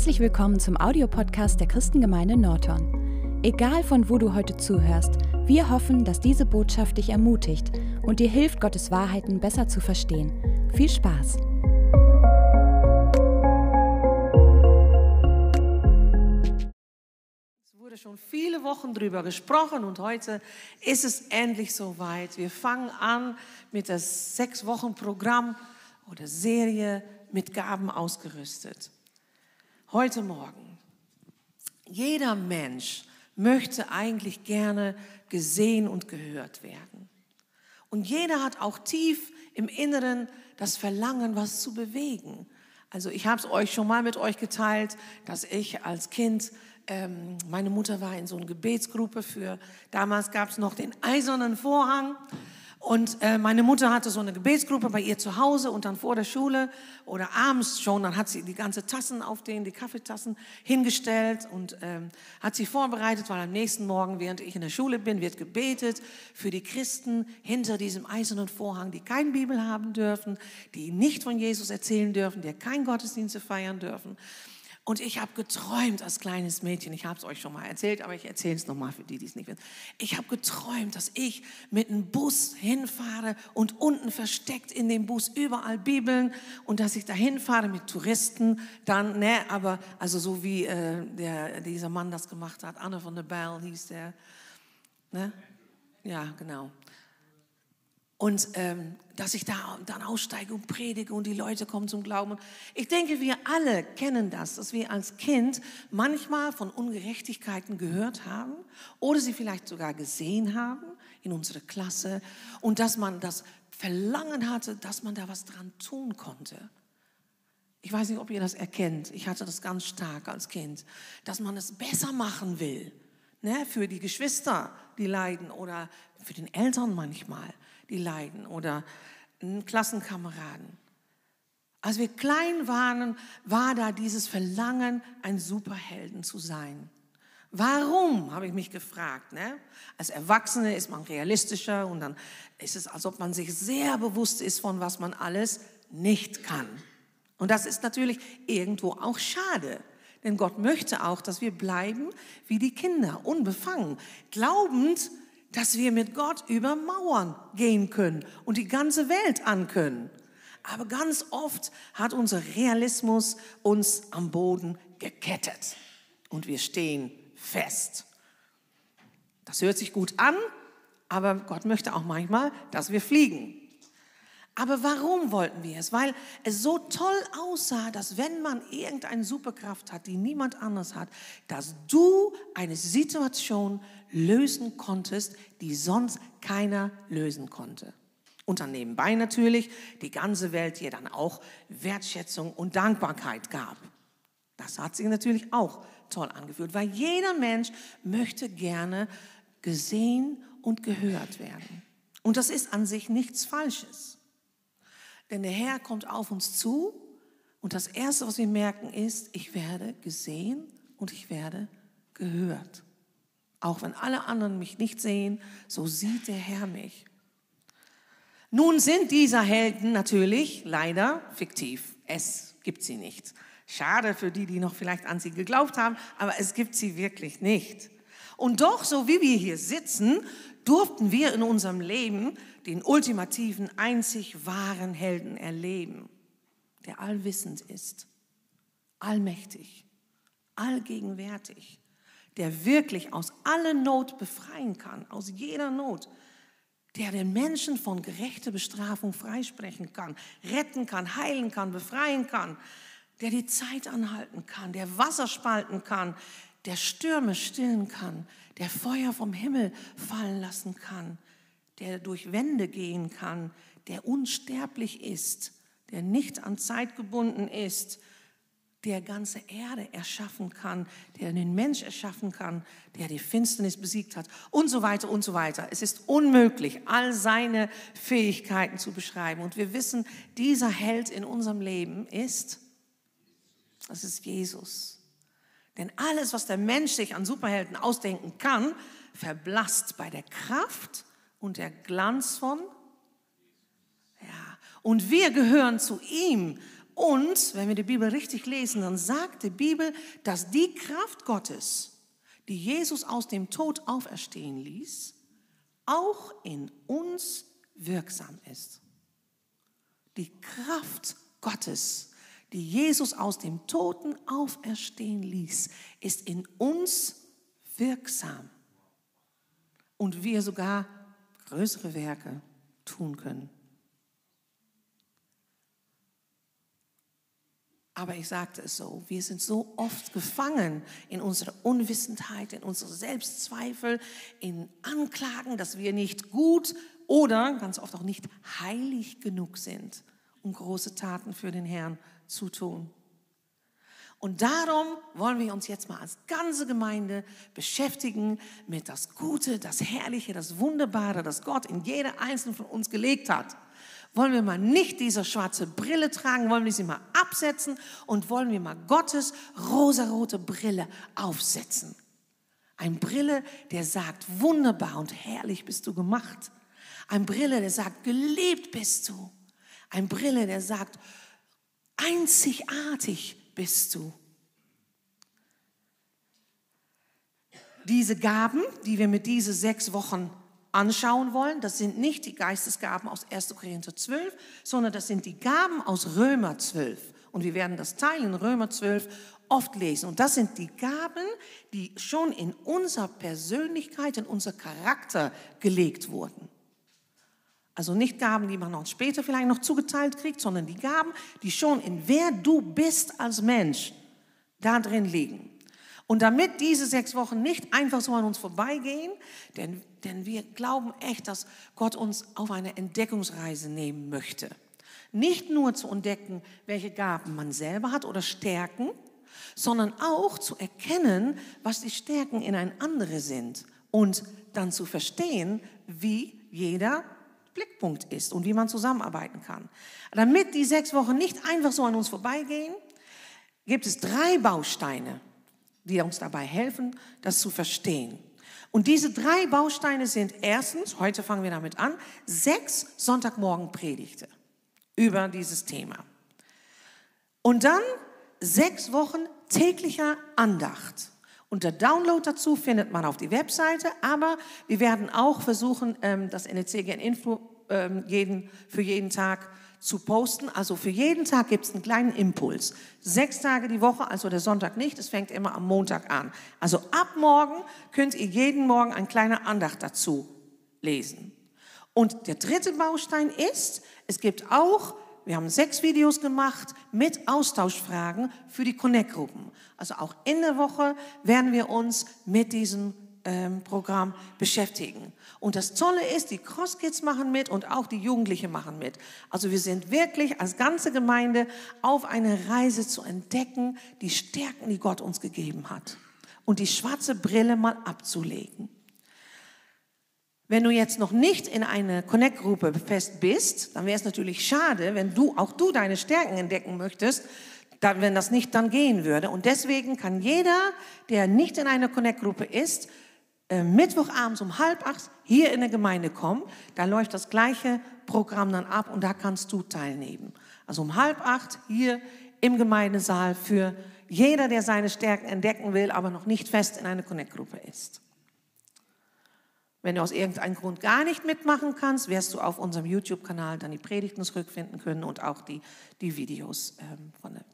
Herzlich willkommen zum Audiopodcast der Christengemeinde Norton. Egal von wo du heute zuhörst, wir hoffen, dass diese Botschaft dich ermutigt und dir hilft, Gottes Wahrheiten besser zu verstehen. Viel Spaß! Es wurde schon viele Wochen drüber gesprochen und heute ist es endlich soweit. Wir fangen an mit das sechs Wochen Programm oder Serie mit Gaben ausgerüstet. Heute Morgen. Jeder Mensch möchte eigentlich gerne gesehen und gehört werden. Und jeder hat auch tief im Inneren das Verlangen, was zu bewegen. Also ich habe es euch schon mal mit euch geteilt, dass ich als Kind, ähm, meine Mutter war in so einer Gebetsgruppe für, damals gab es noch den eisernen Vorhang. Und äh, meine Mutter hatte so eine Gebetsgruppe bei ihr zu Hause und dann vor der Schule oder abends schon, dann hat sie die ganze Tassen auf den, die Kaffeetassen hingestellt und ähm, hat sie vorbereitet, weil am nächsten Morgen, während ich in der Schule bin, wird gebetet für die Christen hinter diesem eisernen Vorhang, die keine Bibel haben dürfen, die nicht von Jesus erzählen dürfen, die kein Gottesdienste feiern dürfen. Und ich habe geträumt als kleines Mädchen, ich habe es euch schon mal erzählt, aber ich erzähle es nochmal für die, die es nicht wissen. Ich habe geträumt, dass ich mit einem Bus hinfahre und unten versteckt in dem Bus überall Bibeln und dass ich da hinfahre mit Touristen, dann, ne, aber also so wie äh, der, dieser Mann das gemacht hat, Anne von der Bell hieß der, ne? Ja, genau. Und ähm, dass ich da dann aussteige und predige und die Leute kommen zum Glauben. Ich denke, wir alle kennen das, dass wir als Kind manchmal von Ungerechtigkeiten gehört haben oder sie vielleicht sogar gesehen haben in unserer Klasse und dass man das Verlangen hatte, dass man da was dran tun konnte. Ich weiß nicht, ob ihr das erkennt. Ich hatte das ganz stark als Kind, dass man es besser machen will. Ne, für die Geschwister, die leiden oder für den Eltern manchmal die leiden oder Klassenkameraden. Als wir klein waren, war da dieses Verlangen, ein Superhelden zu sein. Warum, habe ich mich gefragt. Ne? Als Erwachsene ist man realistischer und dann ist es, als ob man sich sehr bewusst ist, von was man alles nicht kann. Und das ist natürlich irgendwo auch schade. Denn Gott möchte auch, dass wir bleiben wie die Kinder, unbefangen, glaubend, dass wir mit Gott über Mauern gehen können und die ganze Welt ankönnen. Aber ganz oft hat unser Realismus uns am Boden gekettet und wir stehen fest. Das hört sich gut an, aber Gott möchte auch manchmal, dass wir fliegen. Aber warum wollten wir es? Weil es so toll aussah, dass wenn man irgendeine Superkraft hat, die niemand anders hat, dass du eine Situation lösen konntest, die sonst keiner lösen konnte. Und dann nebenbei natürlich die ganze Welt dir dann auch Wertschätzung und Dankbarkeit gab. Das hat sich natürlich auch toll angefühlt, weil jeder Mensch möchte gerne gesehen und gehört werden. Und das ist an sich nichts Falsches. Denn der Herr kommt auf uns zu und das Erste, was wir merken, ist, ich werde gesehen und ich werde gehört. Auch wenn alle anderen mich nicht sehen, so sieht der Herr mich. Nun sind diese Helden natürlich leider fiktiv. Es gibt sie nicht. Schade für die, die noch vielleicht an sie geglaubt haben, aber es gibt sie wirklich nicht. Und doch, so wie wir hier sitzen, durften wir in unserem Leben den ultimativen, einzig wahren Helden erleben, der allwissend ist, allmächtig, allgegenwärtig, der wirklich aus aller Not befreien kann, aus jeder Not, der den Menschen von gerechter Bestrafung freisprechen kann, retten kann, heilen kann, befreien kann, der die Zeit anhalten kann, der Wasser spalten kann, der Stürme stillen kann, der Feuer vom Himmel fallen lassen kann, der durch Wände gehen kann, der unsterblich ist, der nicht an Zeit gebunden ist, der ganze Erde erschaffen kann, der den Mensch erschaffen kann, der die Finsternis besiegt hat und so weiter und so weiter. Es ist unmöglich, all seine Fähigkeiten zu beschreiben. Und wir wissen, dieser Held in unserem Leben ist, das ist Jesus. Denn alles, was der Mensch sich an Superhelden ausdenken kann, verblasst bei der Kraft und der Glanz von. Ja, und wir gehören zu ihm Und wenn wir die Bibel richtig lesen, dann sagt die Bibel, dass die Kraft Gottes, die Jesus aus dem Tod auferstehen ließ, auch in uns wirksam ist. Die Kraft Gottes, die Jesus aus dem Toten auferstehen ließ, ist in uns wirksam. Und wir sogar größere Werke tun können. Aber ich sagte es so, wir sind so oft gefangen in unserer Unwissendheit, in unsere Selbstzweifel, in Anklagen, dass wir nicht gut oder ganz oft auch nicht heilig genug sind, um große Taten für den Herrn zu tun. Und darum wollen wir uns jetzt mal als ganze Gemeinde beschäftigen mit das Gute, das Herrliche, das Wunderbare, das Gott in jeder einzelnen von uns gelegt hat. Wollen wir mal nicht diese schwarze Brille tragen, wollen wir sie mal absetzen und wollen wir mal Gottes rosarote Brille aufsetzen. Ein Brille, der sagt, wunderbar und herrlich bist du gemacht. Ein Brille, der sagt, geliebt bist du. Ein Brille, der sagt, einzigartig bist du. Diese Gaben, die wir mit diesen sechs Wochen anschauen wollen, das sind nicht die Geistesgaben aus 1. Korinther 12, sondern das sind die Gaben aus Römer 12. Und wir werden das Teil in Römer 12 oft lesen. Und das sind die Gaben, die schon in unserer Persönlichkeit, in unser Charakter gelegt wurden. Also nicht Gaben, die man uns später vielleicht noch zugeteilt kriegt, sondern die Gaben, die schon in wer du bist als Mensch da drin liegen. Und damit diese sechs Wochen nicht einfach so an uns vorbeigehen, denn, denn wir glauben echt, dass Gott uns auf eine Entdeckungsreise nehmen möchte. Nicht nur zu entdecken, welche Gaben man selber hat oder Stärken, sondern auch zu erkennen, was die Stärken in ein andere sind und dann zu verstehen, wie jeder Blickpunkt ist und wie man zusammenarbeiten kann. Damit die sechs Wochen nicht einfach so an uns vorbeigehen, gibt es drei Bausteine, die uns dabei helfen, das zu verstehen. Und diese drei Bausteine sind erstens, heute fangen wir damit an, sechs Sonntagmorgen Predigte über dieses Thema. Und dann sechs Wochen täglicher Andacht. Und der Download dazu findet man auf die Webseite, aber wir werden auch versuchen, ähm, das NECGN Info ähm, jeden, für jeden Tag zu posten. Also für jeden Tag gibt es einen kleinen Impuls. Sechs Tage die Woche, also der Sonntag nicht, es fängt immer am Montag an. Also ab morgen könnt ihr jeden Morgen ein kleiner Andacht dazu lesen. Und der dritte Baustein ist, es gibt auch, wir haben sechs Videos gemacht mit Austauschfragen für die Connect-Gruppen. Also auch in der Woche werden wir uns mit diesem ähm, Programm beschäftigen. Und das Tolle ist, die Crosskids machen mit und auch die Jugendlichen machen mit. Also wir sind wirklich als ganze Gemeinde auf eine Reise zu entdecken, die Stärken, die Gott uns gegeben hat. Und die schwarze Brille mal abzulegen. Wenn du jetzt noch nicht in eine Connect-Gruppe fest bist, dann wäre es natürlich schade, wenn du auch du deine Stärken entdecken möchtest, dann, wenn das nicht dann gehen würde. Und deswegen kann jeder, der nicht in einer Connect-Gruppe ist, äh, Mittwochabends um halb acht hier in der Gemeinde kommen. Da läuft das gleiche Programm dann ab und da kannst du teilnehmen. Also um halb acht hier im Gemeindesaal für jeder, der seine Stärken entdecken will, aber noch nicht fest in einer Connect-Gruppe ist. Wenn du aus irgendeinem Grund gar nicht mitmachen kannst, wirst du auf unserem YouTube-Kanal dann die Predigten zurückfinden können und auch die, die Videos ähm, von der.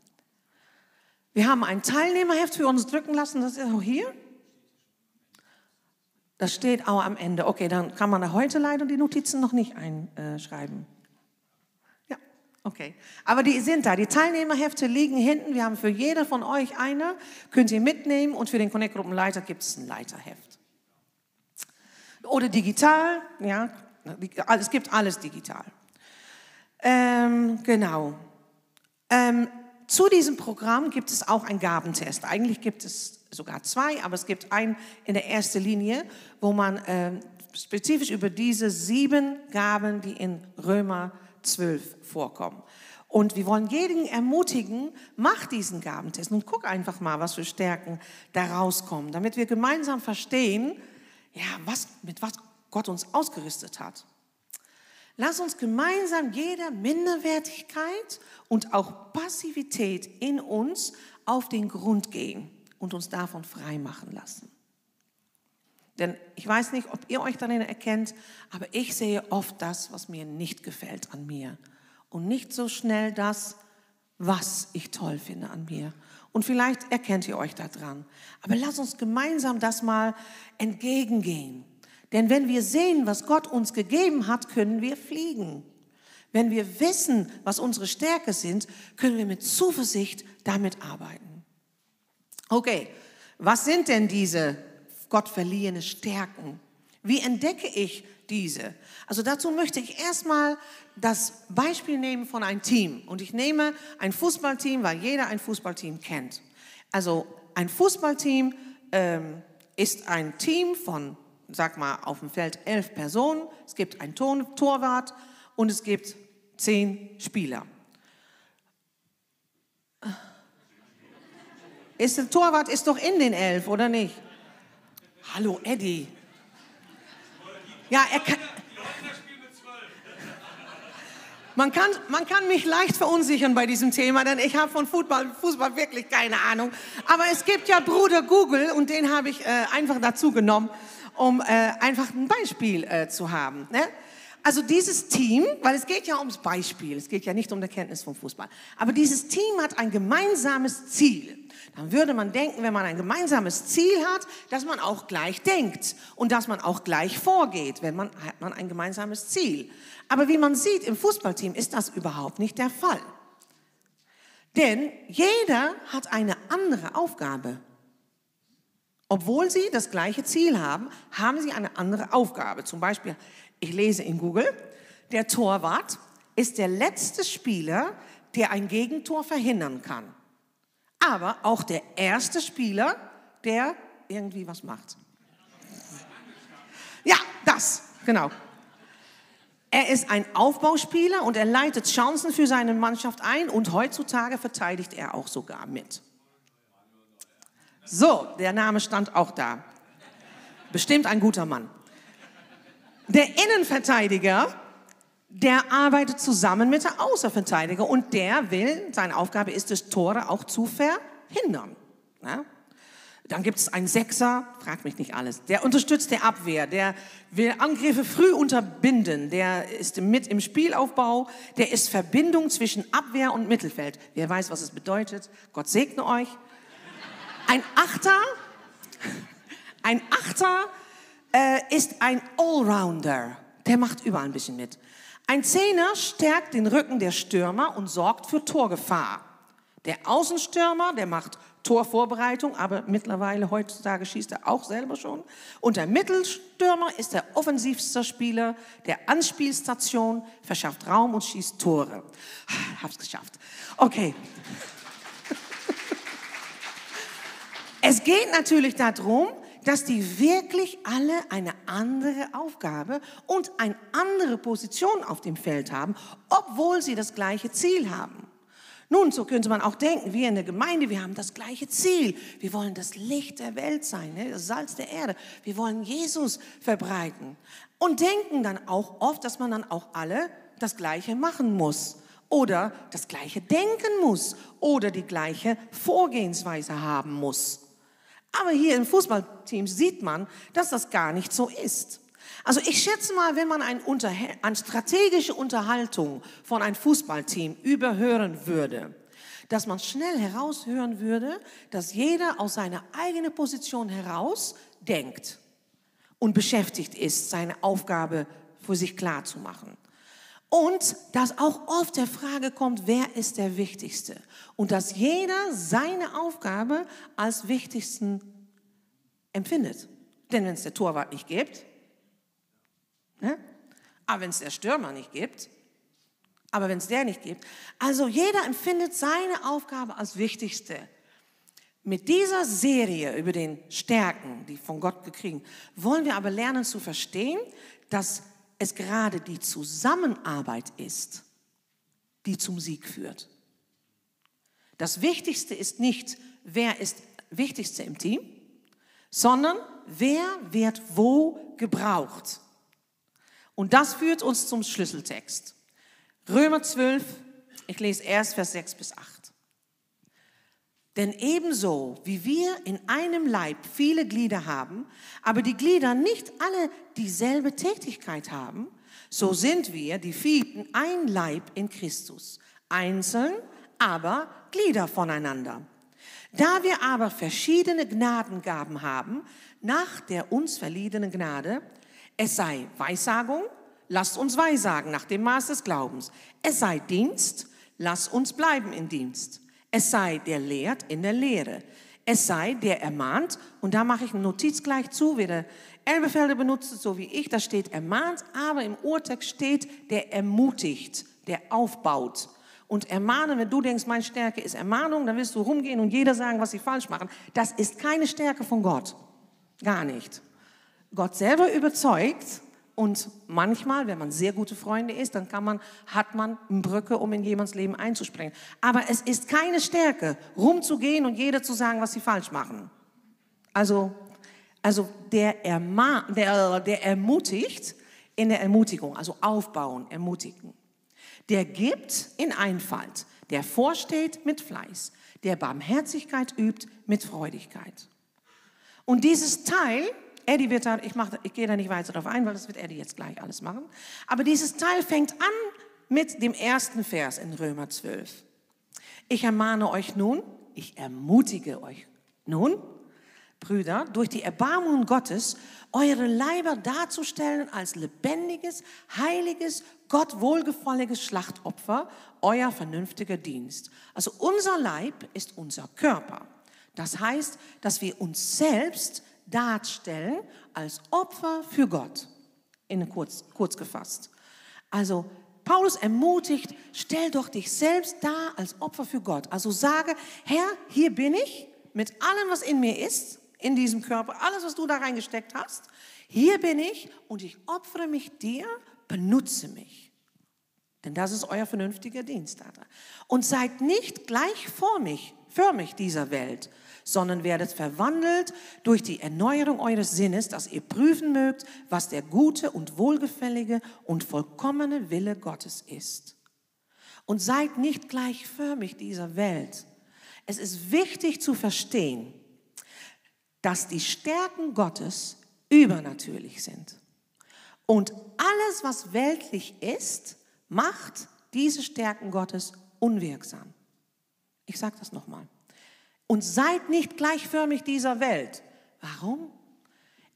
Wir haben ein Teilnehmerheft für uns drücken lassen, das ist auch hier. Das steht auch am Ende. Okay, dann kann man da heute leider die Notizen noch nicht einschreiben. Ja, okay. Aber die sind da. Die Teilnehmerhefte liegen hinten. Wir haben für jeder von euch eine. Könnt ihr mitnehmen. Und für den Connect-Gruppenleiter gibt es ein Leiterheft. Oder digital. Ja, es gibt alles digital. Ähm, genau. Ähm, zu diesem Programm gibt es auch einen Gabentest. Eigentlich gibt es sogar zwei, aber es gibt einen in der ersten Linie, wo man äh, spezifisch über diese sieben Gaben, die in Römer 12 vorkommen. Und wir wollen jeden ermutigen, mach diesen Gabentest und guck einfach mal, was für Stärken da rauskommen, damit wir gemeinsam verstehen, ja, was, mit was Gott uns ausgerüstet hat. Lass uns gemeinsam jeder Minderwertigkeit und auch Passivität in uns auf den Grund gehen und uns davon frei machen lassen. Denn ich weiß nicht, ob ihr euch darin erkennt, aber ich sehe oft das, was mir nicht gefällt an mir und nicht so schnell das, was ich toll finde an mir. Und vielleicht erkennt ihr euch daran. Aber lasst uns gemeinsam das mal entgegengehen. Denn wenn wir sehen, was Gott uns gegeben hat, können wir fliegen. Wenn wir wissen, was unsere Stärke sind, können wir mit Zuversicht damit arbeiten. Okay, was sind denn diese Gott verliehene Stärken? Wie entdecke ich diese? Also dazu möchte ich erstmal das Beispiel nehmen von einem Team. Und ich nehme ein Fußballteam, weil jeder ein Fußballteam kennt. Also ein Fußballteam ähm, ist ein Team von, sag mal, auf dem Feld elf Personen. Es gibt einen Torwart und es gibt zehn Spieler. Ist der Torwart ist doch in den elf, oder nicht? Hallo Eddie. Ja, er kann. Man kann, man kann mich leicht verunsichern bei diesem Thema, denn ich habe von Fußball, Fußball wirklich keine Ahnung. Aber es gibt ja Bruder Google und den habe ich äh, einfach dazu genommen, um äh, einfach ein Beispiel äh, zu haben. Ne? Also dieses Team, weil es geht ja ums Beispiel, es geht ja nicht um die Kenntnis vom Fußball, aber dieses Team hat ein gemeinsames Ziel. Dann würde man denken, wenn man ein gemeinsames Ziel hat, dass man auch gleich denkt und dass man auch gleich vorgeht, wenn man hat man ein gemeinsames Ziel. Aber wie man sieht im Fußballteam ist das überhaupt nicht der Fall. Denn jeder hat eine andere Aufgabe. Obwohl sie das gleiche Ziel haben, haben sie eine andere Aufgabe. Zum Beispiel ich lese in Google, der Torwart ist der letzte Spieler, der ein Gegentor verhindern kann. Aber auch der erste Spieler, der irgendwie was macht. Ja, das, genau. Er ist ein Aufbauspieler und er leitet Chancen für seine Mannschaft ein und heutzutage verteidigt er auch sogar mit. So, der Name stand auch da. Bestimmt ein guter Mann. Der Innenverteidiger, der arbeitet zusammen mit der Außenverteidiger und der will, seine Aufgabe ist es, Tore auch zu verhindern. Ja? Dann gibt es einen Sechser, fragt mich nicht alles, der unterstützt die Abwehr, der will Angriffe früh unterbinden, der ist mit im Spielaufbau, der ist Verbindung zwischen Abwehr und Mittelfeld. Wer weiß, was es bedeutet? Gott segne euch. Ein Achter, ein Achter äh, ist ein Allrounder. Der macht überall ein bisschen mit. Ein Zehner stärkt den Rücken der Stürmer und sorgt für Torgefahr. Der Außenstürmer, der macht Torvorbereitung, aber mittlerweile heutzutage schießt er auch selber schon. Und der Mittelstürmer ist der offensivste Spieler der Anspielstation, verschafft Raum und schießt Tore. Hab's geschafft. Okay. Es geht natürlich darum, dass die wirklich alle eine andere Aufgabe und eine andere Position auf dem Feld haben, obwohl sie das gleiche Ziel haben. Nun, so könnte man auch denken, wir in der Gemeinde, wir haben das gleiche Ziel. Wir wollen das Licht der Welt sein, ne? das Salz der Erde. Wir wollen Jesus verbreiten. Und denken dann auch oft, dass man dann auch alle das Gleiche machen muss oder das Gleiche denken muss oder die gleiche Vorgehensweise haben muss. Aber hier im Fußballteam sieht man, dass das gar nicht so ist. Also ich schätze mal, wenn man eine, eine strategische Unterhaltung von einem Fußballteam überhören würde, dass man schnell heraushören würde, dass jeder aus seiner eigenen Position heraus denkt und beschäftigt ist, seine Aufgabe für sich klar zu machen. Und dass auch oft der Frage kommt, wer ist der Wichtigste? Und dass jeder seine Aufgabe als wichtigsten empfindet. Denn wenn es der Torwart nicht gibt, ne? aber wenn es der Stürmer nicht gibt, aber wenn es der nicht gibt, also jeder empfindet seine Aufgabe als wichtigste. Mit dieser Serie über den Stärken, die von Gott gekriegen, wollen wir aber lernen zu verstehen, dass es gerade die Zusammenarbeit ist, die zum Sieg führt. Das Wichtigste ist nicht, wer ist Wichtigste im Team, sondern wer wird wo gebraucht. Und das führt uns zum Schlüsseltext. Römer 12, ich lese erst Vers 6 bis 8. Denn ebenso wie wir in einem Leib viele Glieder haben, aber die Glieder nicht alle dieselbe Tätigkeit haben, so sind wir, die vielen, ein Leib in Christus, einzeln, aber Glieder voneinander. Da wir aber verschiedene Gnadengaben haben, nach der uns verliehenen Gnade, es sei Weissagung, lasst uns Weissagen nach dem Maß des Glaubens. Es sei Dienst, lasst uns bleiben in Dienst. Es sei der lehrt in der Lehre. Es sei der ermahnt, und da mache ich eine Notiz gleich zu, wie der Elbefelder benutzt, so wie ich, da steht ermahnt, aber im Urtext steht der ermutigt, der aufbaut. Und ermahnen, wenn du denkst, meine Stärke ist Ermahnung, dann wirst du rumgehen und jeder sagen, was sie falsch machen. Das ist keine Stärke von Gott. Gar nicht. Gott selber überzeugt und manchmal, wenn man sehr gute Freunde ist, dann kann man, hat man eine Brücke, um in jemands Leben einzuspringen. Aber es ist keine Stärke, rumzugehen und jeder zu sagen, was sie falsch machen. Also, also der, erma der, der ermutigt in der Ermutigung, also aufbauen, ermutigen. Der gibt in Einfalt, der vorsteht mit Fleiß, der Barmherzigkeit übt mit Freudigkeit. Und dieses Teil Eddie wird da, ich, mach, ich gehe da nicht weiter darauf ein, weil das wird Eddie jetzt gleich alles machen. Aber dieses Teil fängt an mit dem ersten Vers in Römer 12. Ich ermahne euch nun, ich ermutige euch nun, Brüder, durch die Erbarmungen Gottes, eure Leiber darzustellen als lebendiges, heiliges, Gott wohlgefälliges Schlachtopfer, euer vernünftiger Dienst. Also unser Leib ist unser Körper. Das heißt, dass wir uns selbst darstellen als Opfer für Gott. In kurz, kurz gefasst. Also Paulus ermutigt, stell doch dich selbst dar als Opfer für Gott. Also sage, Herr, hier bin ich mit allem, was in mir ist, in diesem Körper, alles, was du da reingesteckt hast. Hier bin ich und ich opfere mich dir, benutze mich. Denn das ist euer vernünftiger Dienst. Und seid nicht gleich mich dieser Welt, sondern werdet verwandelt durch die Erneuerung eures Sinnes, dass ihr prüfen mögt, was der gute und wohlgefällige und vollkommene Wille Gottes ist. Und seid nicht gleichförmig dieser Welt. Es ist wichtig zu verstehen, dass die Stärken Gottes übernatürlich sind. Und alles, was weltlich ist, macht diese Stärken Gottes unwirksam. Ich sage das nochmal und seid nicht gleichförmig dieser Welt. Warum?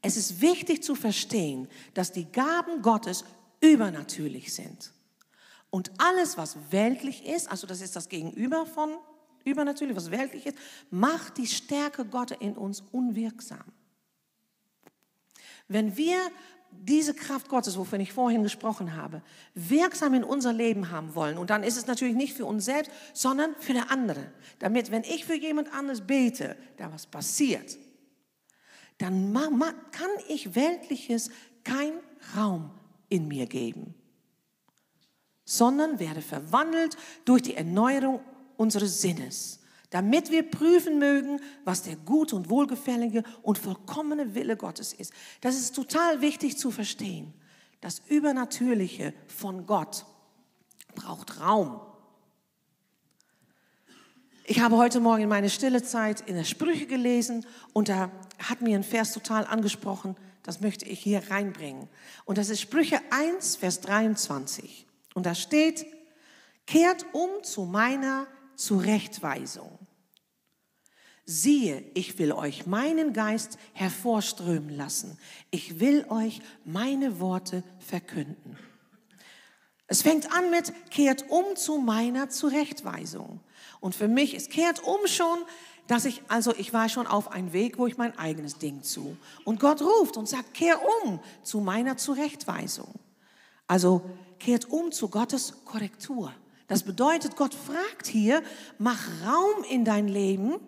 Es ist wichtig zu verstehen, dass die Gaben Gottes übernatürlich sind. Und alles, was weltlich ist, also das ist das Gegenüber von übernatürlich, was weltlich ist, macht die Stärke Gottes in uns unwirksam. Wenn wir diese Kraft Gottes, wovon ich vorhin gesprochen habe, wirksam in unser Leben haben wollen. Und dann ist es natürlich nicht für uns selbst, sondern für der andere. Damit, wenn ich für jemand anderes bete, da was passiert, dann kann ich Weltliches kein Raum in mir geben, sondern werde verwandelt durch die Erneuerung unseres Sinnes damit wir prüfen mögen, was der gute und wohlgefällige und vollkommene Wille Gottes ist. Das ist total wichtig zu verstehen. Das Übernatürliche von Gott braucht Raum. Ich habe heute Morgen in meine stille Zeit in der Sprüche gelesen und da hat mir ein Vers total angesprochen, das möchte ich hier reinbringen. Und das ist Sprüche 1, Vers 23. Und da steht, kehrt um zu meiner Zurechtweisung. Siehe, ich will euch meinen Geist hervorströmen lassen. Ich will euch meine Worte verkünden. Es fängt an mit, kehrt um zu meiner Zurechtweisung. Und für mich ist kehrt um schon, dass ich, also ich war schon auf einem Weg, wo ich mein eigenes Ding zu. Und Gott ruft und sagt, kehr um zu meiner Zurechtweisung. Also kehrt um zu Gottes Korrektur. Das bedeutet, Gott fragt hier, mach Raum in dein Leben,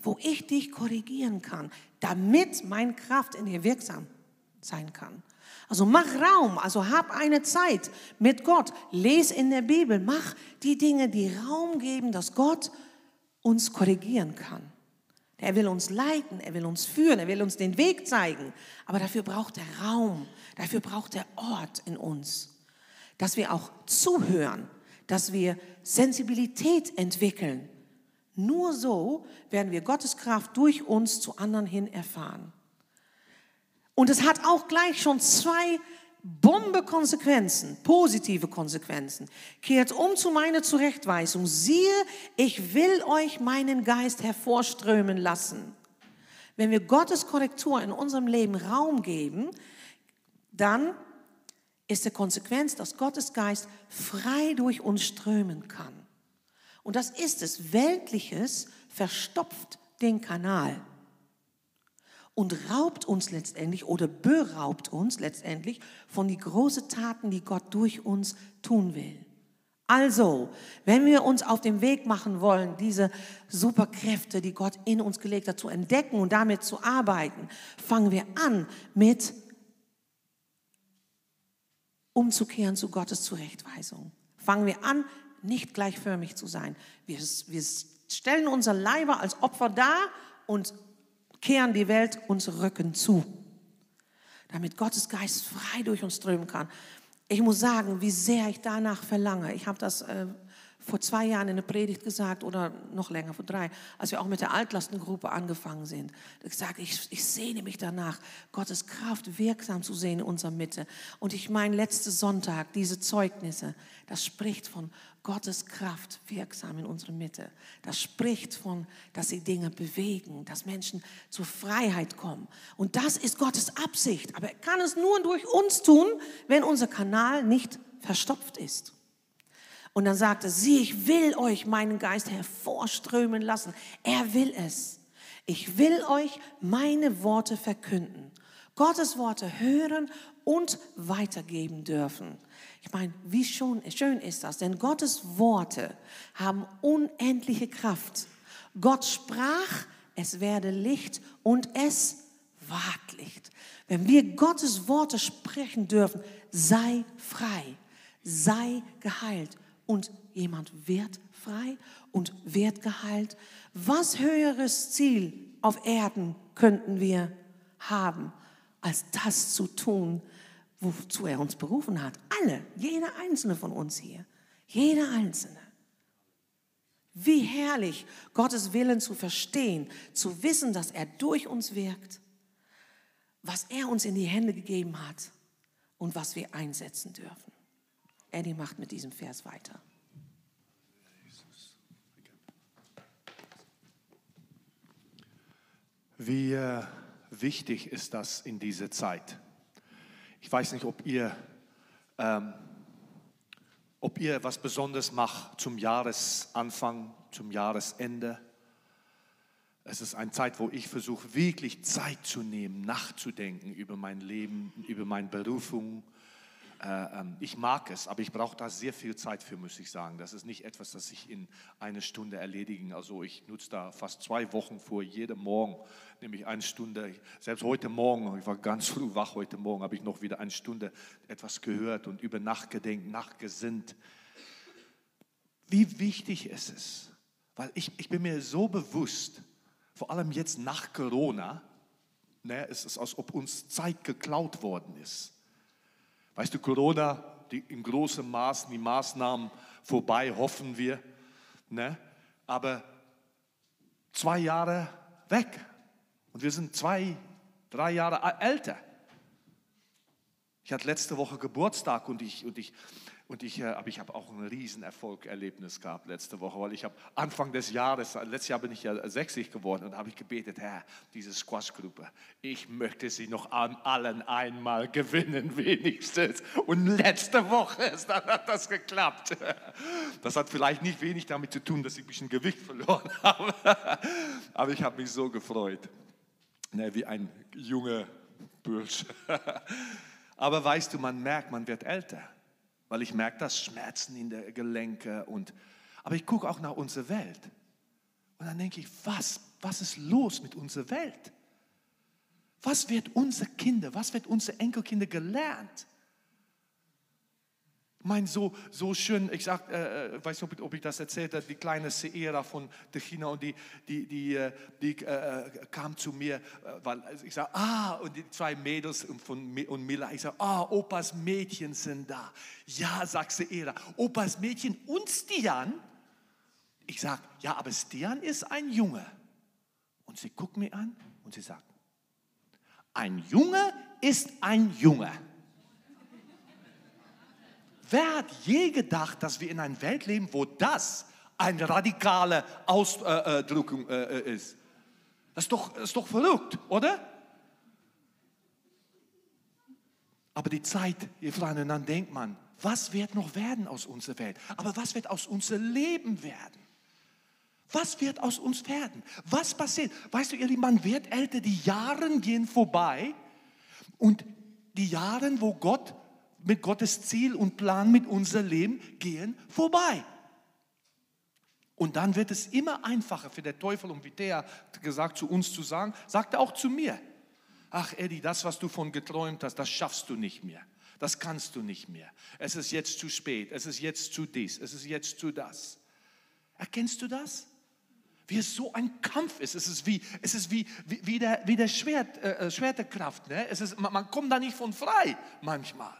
wo ich dich korrigieren kann, damit meine Kraft in dir wirksam sein kann. Also mach Raum, also hab eine Zeit mit Gott, les in der Bibel, mach die Dinge, die Raum geben, dass Gott uns korrigieren kann. Er will uns leiten, er will uns führen, er will uns den Weg zeigen. Aber dafür braucht er Raum, dafür braucht er Ort in uns, dass wir auch zuhören, dass wir Sensibilität entwickeln. Nur so werden wir Gottes Kraft durch uns zu anderen hin erfahren. Und es hat auch gleich schon zwei Bombe-Konsequenzen, positive Konsequenzen. Kehrt um zu meiner Zurechtweisung. Siehe, ich will euch meinen Geist hervorströmen lassen. Wenn wir Gottes Korrektur in unserem Leben Raum geben, dann ist die Konsequenz, dass Gottes Geist frei durch uns strömen kann. Und das ist es. Weltliches verstopft den Kanal und raubt uns letztendlich oder beraubt uns letztendlich von die großen Taten, die Gott durch uns tun will. Also, wenn wir uns auf den Weg machen wollen, diese Superkräfte, die Gott in uns gelegt hat, zu entdecken und damit zu arbeiten, fangen wir an mit umzukehren zu Gottes Zurechtweisung. Fangen wir an, nicht gleichförmig zu sein. Wir, wir stellen unser Leiber als Opfer dar und kehren die Welt unsere Rücken zu, damit Gottes Geist frei durch uns strömen kann. Ich muss sagen, wie sehr ich danach verlange. Ich habe das äh, vor zwei Jahren in der Predigt gesagt oder noch länger, vor drei, als wir auch mit der Altlastengruppe angefangen sind. Ich sage, ich, ich sehne mich danach, Gottes Kraft wirksam zu sehen in unserer Mitte. Und ich meine, letzte Sonntag, diese Zeugnisse, das spricht von Gottes Kraft wirksam in unserer Mitte. Das spricht von, dass sie Dinge bewegen, dass Menschen zur Freiheit kommen. Und das ist Gottes Absicht. Aber er kann es nur durch uns tun, wenn unser Kanal nicht verstopft ist. Und dann sagte sie, ich will euch meinen Geist hervorströmen lassen. Er will es. Ich will euch meine Worte verkünden. Gottes Worte hören und weitergeben dürfen. Ich meine, wie schon, schön ist das, denn Gottes Worte haben unendliche Kraft. Gott sprach, es werde Licht und es ward Licht. Wenn wir Gottes Worte sprechen dürfen, sei frei, sei geheilt und jemand wird frei und wird geheilt. Was höheres Ziel auf Erden könnten wir haben, als das zu tun, wozu er uns berufen hat. Alle, jeder einzelne von uns hier. Jeder einzelne. Wie herrlich, Gottes Willen zu verstehen, zu wissen, dass er durch uns wirkt, was er uns in die Hände gegeben hat und was wir einsetzen dürfen. Eddie macht mit diesem Vers weiter. Wie äh, wichtig ist das in dieser Zeit? Ich weiß nicht, ob ihr, ähm, ob ihr was Besonderes macht zum Jahresanfang, zum Jahresende. Es ist eine Zeit, wo ich versuche, wirklich Zeit zu nehmen, nachzudenken über mein Leben, über meine Berufung, ich mag es, aber ich brauche da sehr viel Zeit für, muss ich sagen. Das ist nicht etwas, das ich in einer Stunde erledigen. Also ich nutze da fast zwei Wochen vor jedem Morgen, nämlich eine Stunde. Selbst heute Morgen, ich war ganz früh wach heute Morgen, habe ich noch wieder eine Stunde etwas gehört und über nachgedenkt, nachgesinnt. Wie wichtig ist es? Weil ich, ich bin mir so bewusst, vor allem jetzt nach Corona, ne, es ist, als ob uns Zeit geklaut worden ist. Weißt du, Corona, die, in großem Maß die Maßnahmen vorbei, hoffen wir. Ne? Aber zwei Jahre weg und wir sind zwei, drei Jahre älter. Ich hatte letzte Woche Geburtstag und ich, und ich und ich, äh, aber ich habe auch ein Riesenerfolg-Erlebnis gehabt letzte Woche, weil ich habe Anfang des Jahres, letztes Jahr bin ich ja 60 geworden und habe ich gebetet, Herr, diese Squash-Gruppe, ich möchte sie noch an allen einmal gewinnen wenigstens. Und letzte Woche ist, hat das geklappt. Das hat vielleicht nicht wenig damit zu tun, dass ich ein bisschen Gewicht verloren habe, aber ich habe mich so gefreut, ne, wie ein junger Bursch. Aber weißt du, man merkt, man wird älter weil ich merke das Schmerzen in der Gelenke und aber ich gucke auch nach unserer Welt und dann denke ich, was was ist los mit unserer Welt? Was wird unsere Kinder, was wird unsere Enkelkinder gelernt? Mein so, so schön, ich sag, äh, äh weiß nicht, ob ich das erzählt habe, die kleine Seera von China und die, die, die, äh, die äh, äh, kam zu mir, weil ich sage, ah, und die zwei Mädels von, und Mila, ich sage, ah, Opas Mädchen sind da. Ja, sagt Seera, Opas Mädchen und Stian. Ich sage, ja, aber Stian ist ein Junge. Und sie guckt mir an und sie sagt, ein Junge ist ein Junge. Wer hat je gedacht, dass wir in einer Welt leben, wo das eine radikale Ausdrückung äh, äh, äh, ist? Das ist, doch, ist doch verrückt, oder? Aber die Zeit, ihr Freunde, dann denkt man, was wird noch werden aus unserer Welt? Aber was wird aus unserem Leben werden? Was wird aus uns werden? Was passiert? Weißt du, ihr Lieben, man wird älter, die Jahre gehen vorbei und die Jahre, wo Gott mit Gottes Ziel und Plan mit unser Leben gehen vorbei. Und dann wird es immer einfacher für den Teufel, und wie der gesagt zu uns zu sagen, sagt er auch zu mir. Ach Eddie, das, was du von geträumt hast, das schaffst du nicht mehr. Das kannst du nicht mehr. Es ist jetzt zu spät. Es ist jetzt zu dies. Es ist jetzt zu das. Erkennst du das? Wie es so ein Kampf ist. Es ist wie, es ist wie, wie, wie der, wie der Schwert, äh, äh Schwerterkraft. Ne? Es ist, man, man kommt da nicht von frei manchmal.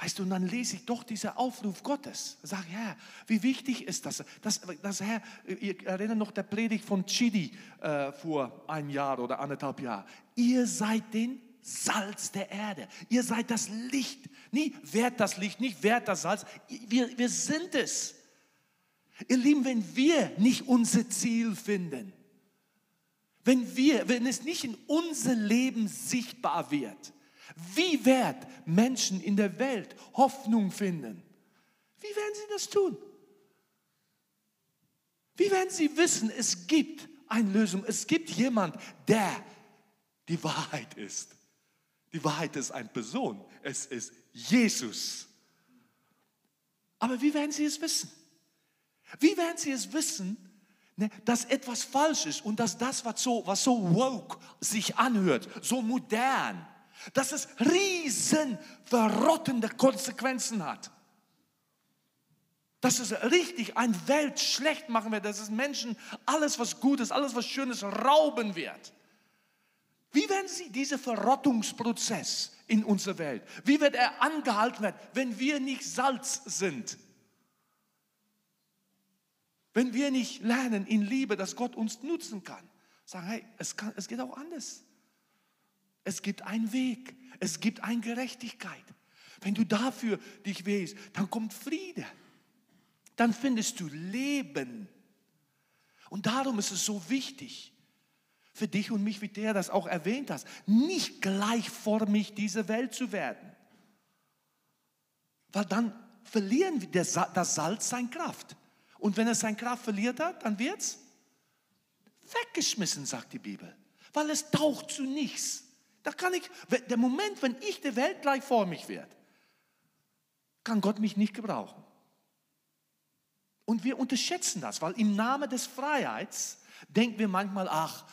Weißt du, und dann lese ich doch diesen Aufruf Gottes. Sag, Herr, wie wichtig ist das? Das, das Herr, ihr erinnert noch der Predigt von Chidi äh, vor einem Jahr oder anderthalb Jahren. Ihr seid den Salz der Erde. Ihr seid das Licht. Nie wert das Licht, nicht wert das Salz. Wir, wir sind es. Ihr Lieben, wenn wir nicht unser Ziel finden, wenn wir, wenn es nicht in unser Leben sichtbar wird, wie werden Menschen in der Welt Hoffnung finden? Wie werden sie das tun? Wie werden sie wissen, es gibt eine Lösung, es gibt jemand, der die Wahrheit ist. Die Wahrheit ist eine Person, es ist Jesus. Aber wie werden sie es wissen? Wie werden sie es wissen, ne, dass etwas falsch ist und dass das, was so, was so woke sich anhört, so modern, dass es riesen verrottende Konsequenzen hat. Dass es richtig eine Welt schlecht machen wird, dass es Menschen alles, was gut ist, alles, was schön ist, rauben wird. Wie werden Sie diesen Verrottungsprozess in unserer Welt, wie wird er angehalten werden, wenn wir nicht Salz sind? Wenn wir nicht lernen in Liebe, dass Gott uns nutzen kann, sagen, hey, es, kann, es geht auch anders. Es gibt einen Weg. Es gibt eine Gerechtigkeit. Wenn du dafür dich wählst, dann kommt Friede. Dann findest du Leben. Und darum ist es so wichtig, für dich und mich, wie der das auch erwähnt hast, nicht gleichformig diese Welt zu werden. Weil dann verlieren das Salz seine Kraft. Und wenn es seine Kraft verliert hat, dann wird es weggeschmissen, sagt die Bibel. Weil es taucht zu nichts. Da kann ich, der Moment, wenn ich der Welt gleich vor mich werde, kann Gott mich nicht gebrauchen. Und wir unterschätzen das, weil im Namen des Freiheits denken wir manchmal, ach,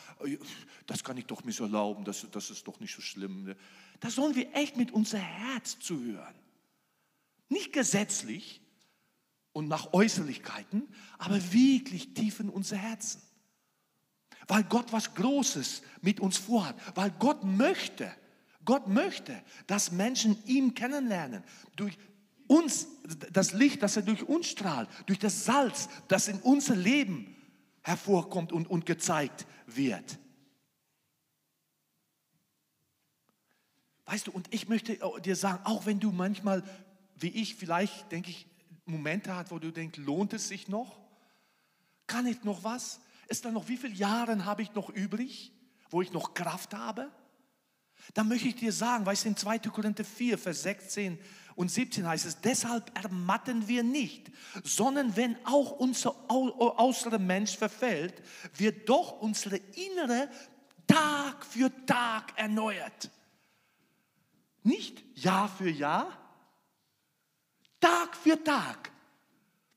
das kann ich doch nicht so erlauben, das, das ist doch nicht so schlimm. Da sollen wir echt mit unser Herz zuhören. Nicht gesetzlich und nach Äußerlichkeiten, aber wirklich tief in unser Herzen weil Gott was Großes mit uns vorhat, weil Gott möchte, Gott möchte, dass Menschen ihn kennenlernen. Durch uns, das Licht, das er durch uns strahlt, durch das Salz, das in unser Leben hervorkommt und, und gezeigt wird. Weißt du, und ich möchte dir sagen, auch wenn du manchmal, wie ich vielleicht, denke ich, Momente hast, wo du denkst, lohnt es sich noch? Kann ich noch was? Ist da noch, wie viele Jahre habe ich noch übrig, wo ich noch Kraft habe? Dann möchte ich dir sagen, weißt du, in 2. Korinther 4, Vers 16 und 17 heißt es, deshalb ermatten wir nicht, sondern wenn auch unser äußerer Mensch verfällt, wird doch unsere innere Tag für Tag erneuert. Nicht Jahr für Jahr, Tag für Tag.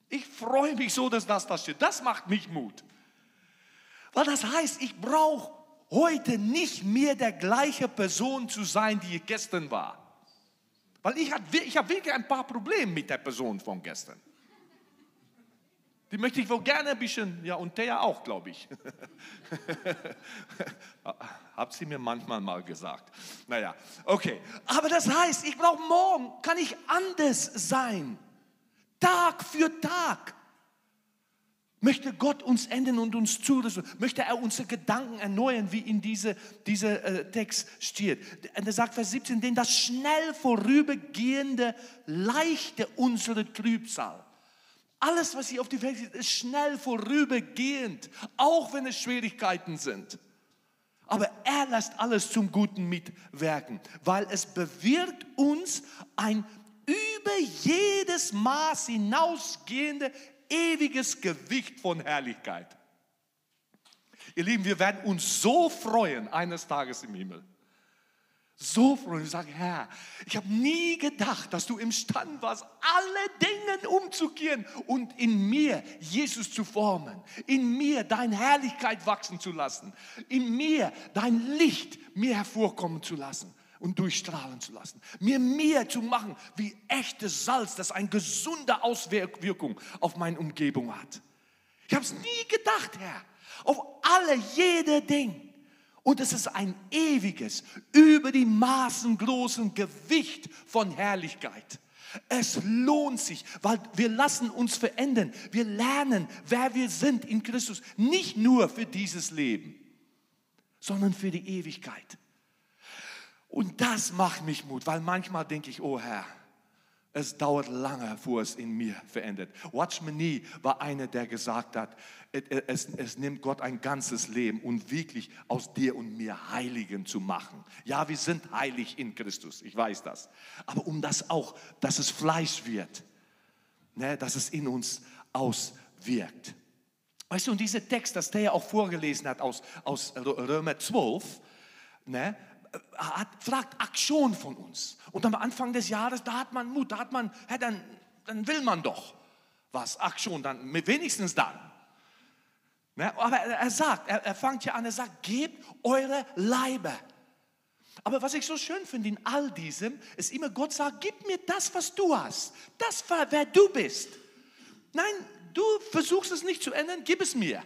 Ich freue mich so, dass das passiert. Das macht mich Mut. Weil das heißt, ich brauche heute nicht mehr der gleiche Person zu sein, die ich gestern war. Weil ich habe ich hab wirklich ein paar Probleme mit der Person von gestern. Die möchte ich wohl gerne ein bisschen, ja, und der auch, glaube ich. Habt sie mir manchmal mal gesagt. Naja, okay. Aber das heißt, ich brauche morgen, kann ich anders sein. Tag für Tag. Möchte Gott uns enden und uns zurüsten? Möchte er unsere Gedanken erneuern, wie in diesem diese, äh, Text steht? Und er sagt, Vers 17, denn das schnell vorübergehende, leichte unsere Trübsal. Alles, was hier auf die Welt ist, ist schnell vorübergehend, auch wenn es Schwierigkeiten sind. Aber er lässt alles zum Guten mitwirken, weil es bewirkt uns ein über jedes Maß hinausgehende ewiges Gewicht von Herrlichkeit. Ihr Lieben, wir werden uns so freuen eines Tages im Himmel. So freuen. Ich sage, Herr, ich habe nie gedacht, dass du imstande warst, alle Dinge umzukehren und in mir Jesus zu formen, in mir deine Herrlichkeit wachsen zu lassen, in mir dein Licht mir hervorkommen zu lassen und durchstrahlen zu lassen. Mir mehr zu machen wie echtes Salz, das eine gesunde Auswirkung auf meine Umgebung hat. Ich habe es nie gedacht, Herr. Auf alle, jede Ding. Und es ist ein ewiges, über die Maßen großen Gewicht von Herrlichkeit. Es lohnt sich, weil wir lassen uns verändern. Wir lernen, wer wir sind in Christus. Nicht nur für dieses Leben, sondern für die Ewigkeit. Und das macht mich Mut, weil manchmal denke ich, oh Herr, es dauert lange, bevor es in mir verändert. Watchman Nee war einer, der gesagt hat, es, es, nimmt Gott ein ganzes Leben und wirklich aus dir und mir Heiligen zu machen. Ja, wir sind heilig in Christus, ich weiß das. Aber um das auch, dass es Fleisch wird, ne, dass es in uns auswirkt. Weißt du, und dieser Text, das der ja auch vorgelesen hat aus, aus Römer 12, ne, hat, fragt Aktion von uns. Und am Anfang des Jahres, da hat man Mut, da hat man, ja, dann, dann will man doch was, Aktion, dann wenigstens dann. Ne? Aber er, sagt, er, er fängt ja an, er sagt, gebt eure Leibe. Aber was ich so schön finde in all diesem, ist immer, Gott sagt, gib mir das, was du hast. Das, wer du bist. Nein, du versuchst es nicht zu ändern, gib es mir.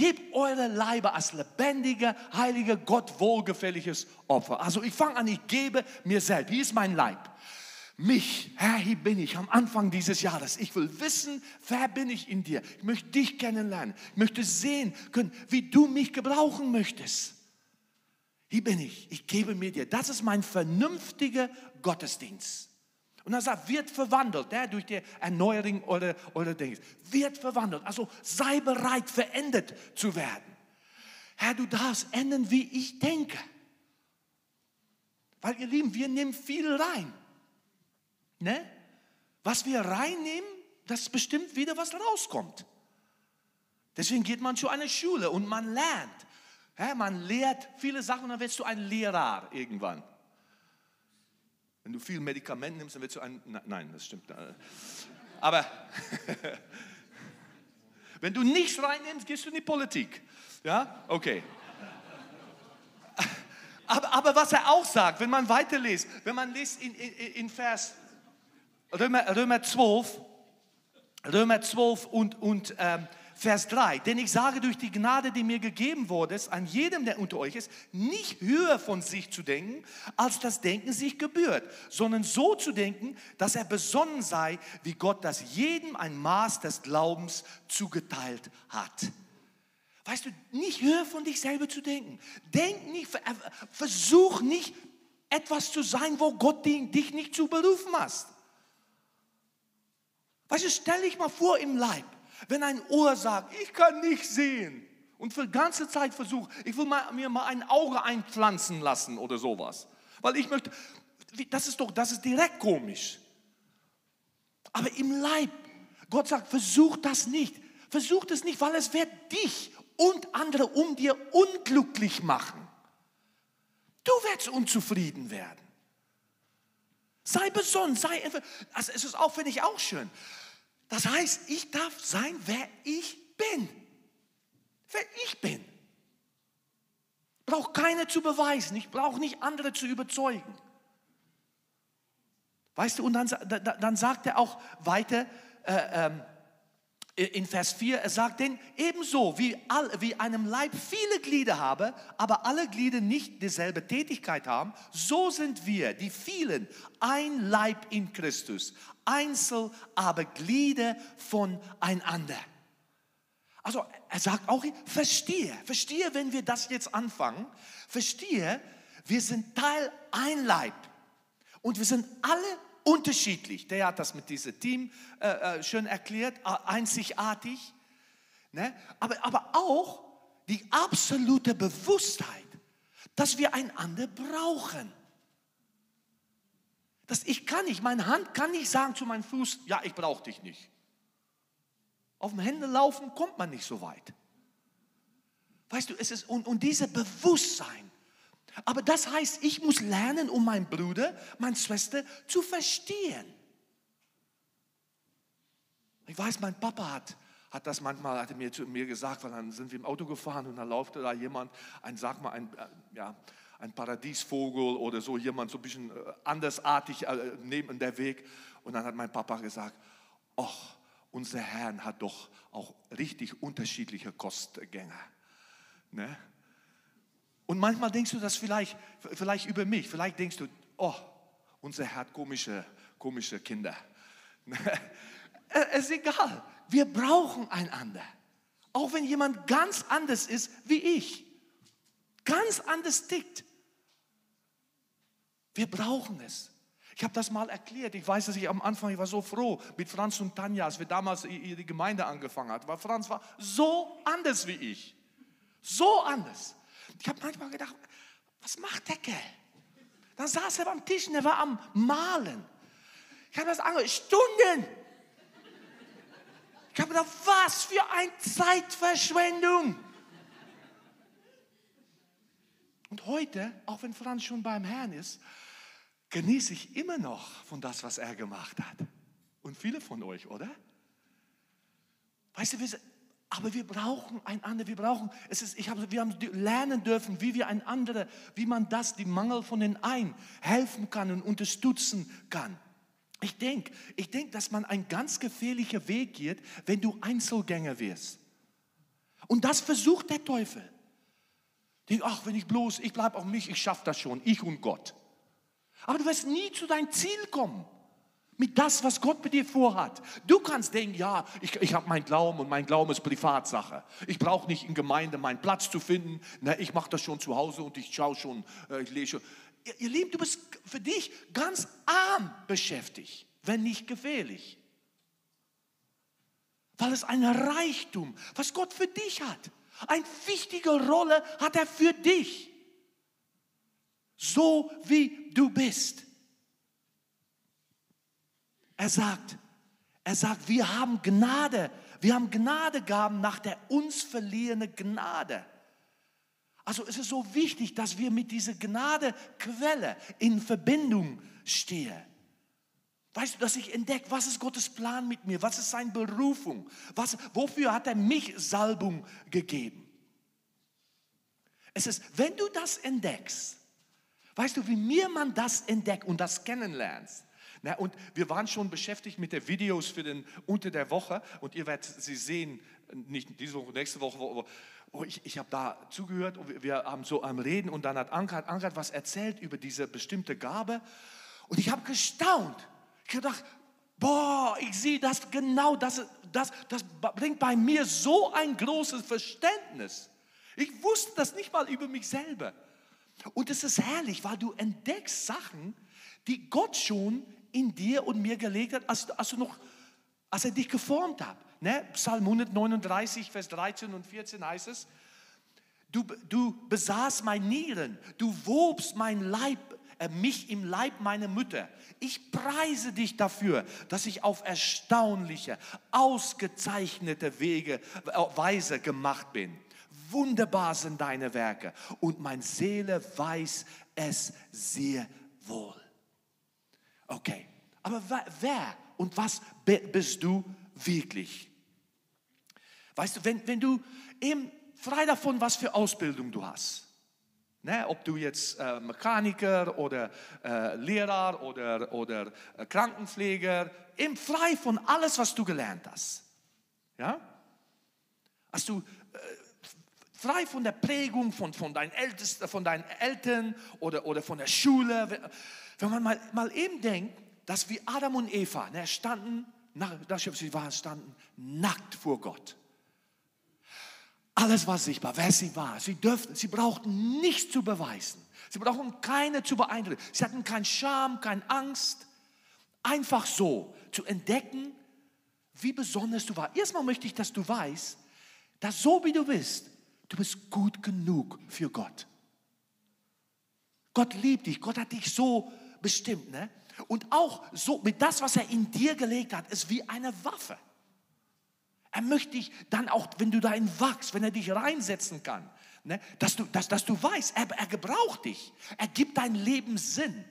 Gebt eure Leibe als lebendige, heilige, Gott wohlgefälliges Opfer. Also ich fange an, ich gebe mir selbst. Hier ist mein Leib. Mich, Herr, hier bin ich am Anfang dieses Jahres. Ich will wissen, wer bin ich in dir. Ich möchte dich kennenlernen. Ich möchte sehen können, wie du mich gebrauchen möchtest. Hier bin ich. Ich gebe mir dir. Das ist mein vernünftiger Gottesdienst. Und er sagt, wird verwandelt ja, durch die Erneuerung oder, oder Dinge. Wird verwandelt. Also sei bereit, verändert zu werden. Herr, du darfst ändern, wie ich denke. Weil ihr Lieben, wir nehmen viel rein. Ne? Was wir reinnehmen, das bestimmt wieder, was rauskommt. Deswegen geht man zu einer Schule und man lernt. Ja, man lehrt viele Sachen und dann wirst du ein Lehrer irgendwann. Wenn du viel Medikament nimmst, dann wirst du ein. Nein, das stimmt. Aber wenn du nichts reinnimmst, gehst du in die Politik. Ja, okay. Aber, aber was er auch sagt, wenn man weiterliest, wenn man liest in, in, in Vers Römer, Römer 12, Römer 12 und, und ähm, Vers 3. Denn ich sage durch die Gnade, die mir gegeben wurde, an jedem, der unter euch ist, nicht höher von sich zu denken, als das Denken sich gebührt, sondern so zu denken, dass er besonnen sei, wie Gott das jedem ein Maß des Glaubens zugeteilt hat. Weißt du, nicht höher von dich selber zu denken. Denk nicht, versuch nicht etwas zu sein, wo Gott dich nicht zu berufen hast. Weißt du, stell dich mal vor im Leib. Wenn ein Ohr sagt, ich kann nicht sehen und für ganze Zeit versucht, ich will mal, mir mal ein Auge einpflanzen lassen oder sowas. Weil ich möchte, das ist doch, das ist direkt komisch. Aber im Leib, Gott sagt, versuch das nicht. Versuch das nicht, weil es wird dich und andere um dir unglücklich machen. Du wirst unzufrieden werden. Sei besonnen, sei, also es ist auch, finde ich auch schön. Das heißt, ich darf sein, wer ich bin. Wer ich bin. Brauche keine zu beweisen. Ich brauche nicht andere zu überzeugen. Weißt du, und dann, dann sagt er auch weiter äh, ähm, in Vers 4, er sagt denn, ebenso wie, all, wie einem Leib viele Glieder habe, aber alle Glieder nicht dieselbe Tätigkeit haben, so sind wir, die vielen, ein Leib in Christus, einzeln aber Glieder voneinander. Also er sagt auch, verstehe, verstehe, wenn wir das jetzt anfangen, verstehe, wir sind Teil ein Leib und wir sind alle unterschiedlich. Der hat das mit diesem Team äh, äh schön erklärt, einzigartig. Ne? Aber, aber auch die absolute Bewusstheit, dass wir einander brauchen. Dass ich kann nicht, meine Hand kann nicht sagen zu meinem Fuß, ja, ich brauche dich nicht. Auf dem Hände laufen kommt man nicht so weit. Weißt du, es ist, und, und dieses Bewusstsein, aber das heißt, ich muss lernen, um meinen Bruder, meine Schwester zu verstehen. Ich weiß, mein Papa hat, hat das manchmal, hat er mir zu mir gesagt, weil dann sind wir im Auto gefahren und dann läuft da jemand, ein, sag mal, ein, äh, ja, ein Paradiesvogel oder so, jemand so ein bisschen äh, andersartig äh, neben der Weg. Und dann hat mein Papa gesagt, ach, unser Herr hat doch auch richtig unterschiedliche Kostgänger. Ne? Und manchmal denkst du das vielleicht, vielleicht über mich. Vielleicht denkst du, oh, unser Herr hat komische, komische Kinder. es ist egal. Wir brauchen einander. Auch wenn jemand ganz anders ist wie ich. Ganz anders tickt. Wir brauchen es. Ich habe das mal erklärt. Ich weiß, dass ich am Anfang, ich war so froh mit Franz und Tanja, als wir damals die Gemeinde angefangen hatten. Weil Franz war so anders wie ich. So anders. Ich habe manchmal gedacht, was macht der Kerl? Dann saß er am Tisch und er war am Malen. Ich habe das angehört, Stunden. Ich habe gedacht, was für eine Zeitverschwendung. Und heute, auch wenn Franz schon beim Herrn ist, genieße ich immer noch von das, was er gemacht hat. Und viele von euch, oder? Weißt du, wir, aber wir brauchen einander, wir brauchen, es ist, ich habe, wir haben lernen dürfen, wie wir einander, wie man das, die Mangel von den einen helfen kann und unterstützen kann. Ich denke, ich denke, dass man ein ganz gefährlicher Weg geht, wenn du Einzelgänger wirst. Und das versucht der Teufel. Ach, wenn ich bloß, ich bleibe auf mich, ich schaffe das schon, ich und Gott. Aber du wirst nie zu deinem Ziel kommen mit das, was Gott mit dir vorhat. Du kannst denken, ja, ich, ich habe meinen Glauben und mein Glauben ist Privatsache. Ich brauche nicht in Gemeinde meinen Platz zu finden. Na, ich mache das schon zu Hause und ich schaue schon, äh, ich lese schon. Ihr, ihr Lieben, du bist für dich ganz arm beschäftigt, wenn nicht gefährlich. Weil es ein Reichtum, was Gott für dich hat. Eine wichtige Rolle hat er für dich. So wie du bist. Er sagt, er sagt, wir haben Gnade. Wir haben Gnadegaben nach der uns verliehenen Gnade. Also es ist so wichtig, dass wir mit dieser Gnadequelle in Verbindung stehen. Weißt du, dass ich entdecke, was ist Gottes Plan mit mir? Was ist seine Berufung? Was, wofür hat er mich Salbung gegeben? Es ist, wenn du das entdeckst, weißt du, wie mir man das entdeckt und das kennenlernst, na, und wir waren schon beschäftigt mit den Videos für den unter der Woche und ihr werdet sie sehen, nicht diese Woche, nächste Woche. Wo, oh, ich, ich habe da zugehört und wir haben so am Reden und dann hat Anke, Anke was erzählt über diese bestimmte Gabe und ich habe gestaunt. Ich habe gedacht, boah, ich sehe das genau, das, das, das bringt bei mir so ein großes Verständnis. Ich wusste das nicht mal über mich selber. Und es ist herrlich, weil du entdeckst Sachen, die Gott schon in dir und mir gelegt hat, als, als, du noch, als er dich geformt hat. Ne? Psalm 139, Vers 13 und 14 heißt es, du, du besaß mein Nieren, du wobst mein Leib, äh, mich im Leib meiner Mütter. Ich preise dich dafür, dass ich auf erstaunliche, ausgezeichnete Wege, äh, Weise gemacht bin. Wunderbar sind deine Werke und meine Seele weiß es sehr wohl. Okay, aber wer und was bist du wirklich? Weißt du, wenn, wenn du eben frei davon, was für Ausbildung du hast, Ne, ob du jetzt äh, Mechaniker oder äh, Lehrer oder, oder äh, Krankenpfleger, eben frei von alles, was du gelernt hast. Ja? Hast du frei von der Prägung von, von, deinen Ältesten, von deinen Eltern oder, oder von der Schule. Wenn man mal, mal eben denkt, dass wie Adam und Eva ne, standen, nach, sie waren standen nackt vor Gott. Alles war sichtbar, wer sie war. Sie dürften, sie brauchten nichts zu beweisen. Sie brauchten keine zu beeindrucken. Sie hatten keinen Scham, keine Angst. Einfach so zu entdecken, wie besonders du warst. Erstmal möchte ich, dass du weißt, dass so wie du bist, du bist gut genug für Gott. Gott liebt dich. Gott hat dich so bestimmt. Ne? Und auch so mit das, was er in dir gelegt hat, ist wie eine Waffe. Er möchte dich dann auch, wenn du dahin wachst, wenn er dich reinsetzen kann, ne, dass, du, dass, dass du weißt, er, er gebraucht dich. Er gibt dein Leben Sinn.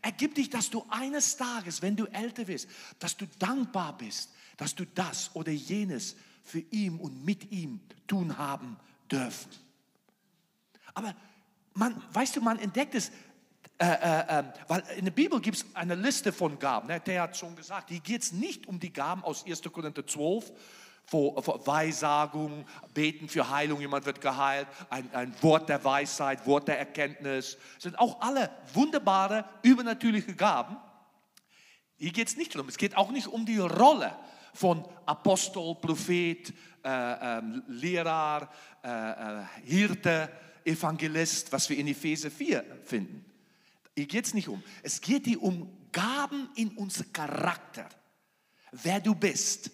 Er gibt dich, dass du eines Tages, wenn du älter wirst, dass du dankbar bist, dass du das oder jenes für ihn und mit ihm tun haben dürfen. Aber man, weißt du, man entdeckt es, äh, äh, äh, weil in der Bibel gibt es eine Liste von Gaben. Ne? Der hat schon gesagt, hier geht es nicht um die Gaben aus 1. Korinther 12, vor, vor Weissagung, Beten für Heilung, jemand wird geheilt, ein, ein Wort der Weisheit, Wort der Erkenntnis. Das sind auch alle wunderbare, übernatürliche Gaben. Hier geht es nicht darum. Es geht auch nicht um die Rolle von Apostel, Prophet, äh, äh, Lehrer, äh, Hirte, Evangelist, was wir in Epheser 4 finden. Hier geht es nicht um. Es geht hier um Gaben in unser Charakter. Wer du bist.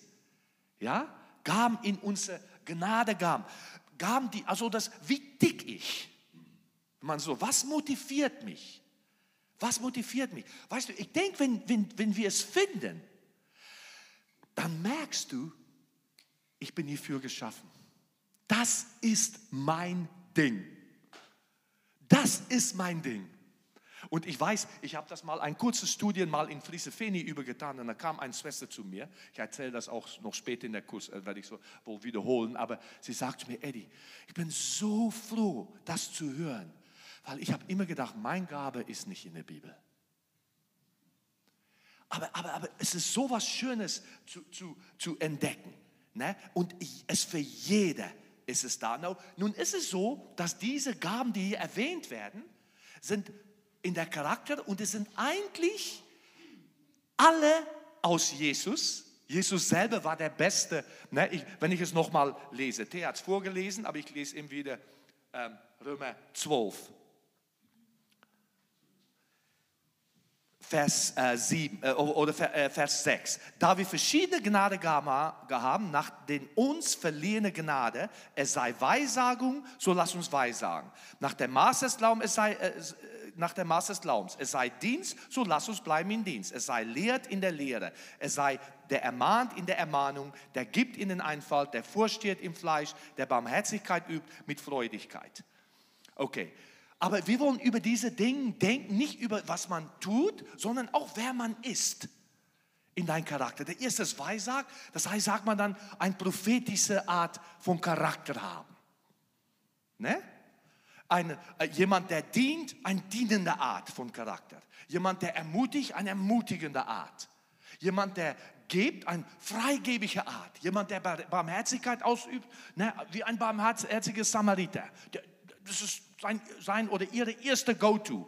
Ja? Gaben in unsere Gnadegaben. Gaben, die, also das, wie dick ich. Man so, was motiviert mich? Was motiviert mich? Weißt du, ich denke, wenn, wenn, wenn wir es finden, dann merkst du, ich bin hierfür geschaffen. Das ist mein Ding. Das ist mein Ding. Und ich weiß, ich habe das mal, ein kurzes Studien mal in Friesefeni übergetan und da kam eine Schwester zu mir. Ich erzähle das auch noch später in der Kurs, äh, werde ich so wohl wiederholen. Aber sie sagte mir, Eddie, ich bin so froh, das zu hören, weil ich habe immer gedacht, mein Gabe ist nicht in der Bibel. Aber, aber, aber es ist so was Schönes zu, zu, zu entdecken. Ne? Und es für jeder ist es da. Nun ist es so, dass diese Gaben, die hier erwähnt werden, sind in der Charakter und es sind eigentlich alle aus Jesus. Jesus selber war der Beste. Ne, ich, wenn ich es nochmal lese, Thea hat es vorgelesen, aber ich lese ihm wieder ähm, Römer 12. Vers, äh, 7, äh, oder äh, Vers 6. Da wir verschiedene Gnadegaben haben, nach den uns verliehene Gnade, es sei Weissagung, so lass uns Weissagen. Nach dem Maß des Glaubens, es sei, äh, nach dem Maß des Glaubens. Es sei Dienst, so lass uns bleiben in Dienst. Es sei lehrt in der Lehre. Es sei der ermahnt in der Ermahnung, der gibt in den Einfall, der vorsteht im Fleisch, der Barmherzigkeit übt mit Freudigkeit. Okay, aber wir wollen über diese Dinge denken, nicht über was man tut, sondern auch wer man ist in dein Charakter. Der erste ist Weissag, das heißt, sagt man dann, ein prophetische Art von Charakter haben. Ne? Ein, äh, jemand, der dient, eine dienende Art von Charakter. Jemand, der ermutigt, eine ermutigende Art. Jemand, der gibt, eine freigebige Art. Jemand, der Barmherzigkeit ausübt, ne, wie ein barmherziger Samariter. Das ist sein, sein oder ihre erste Go-To.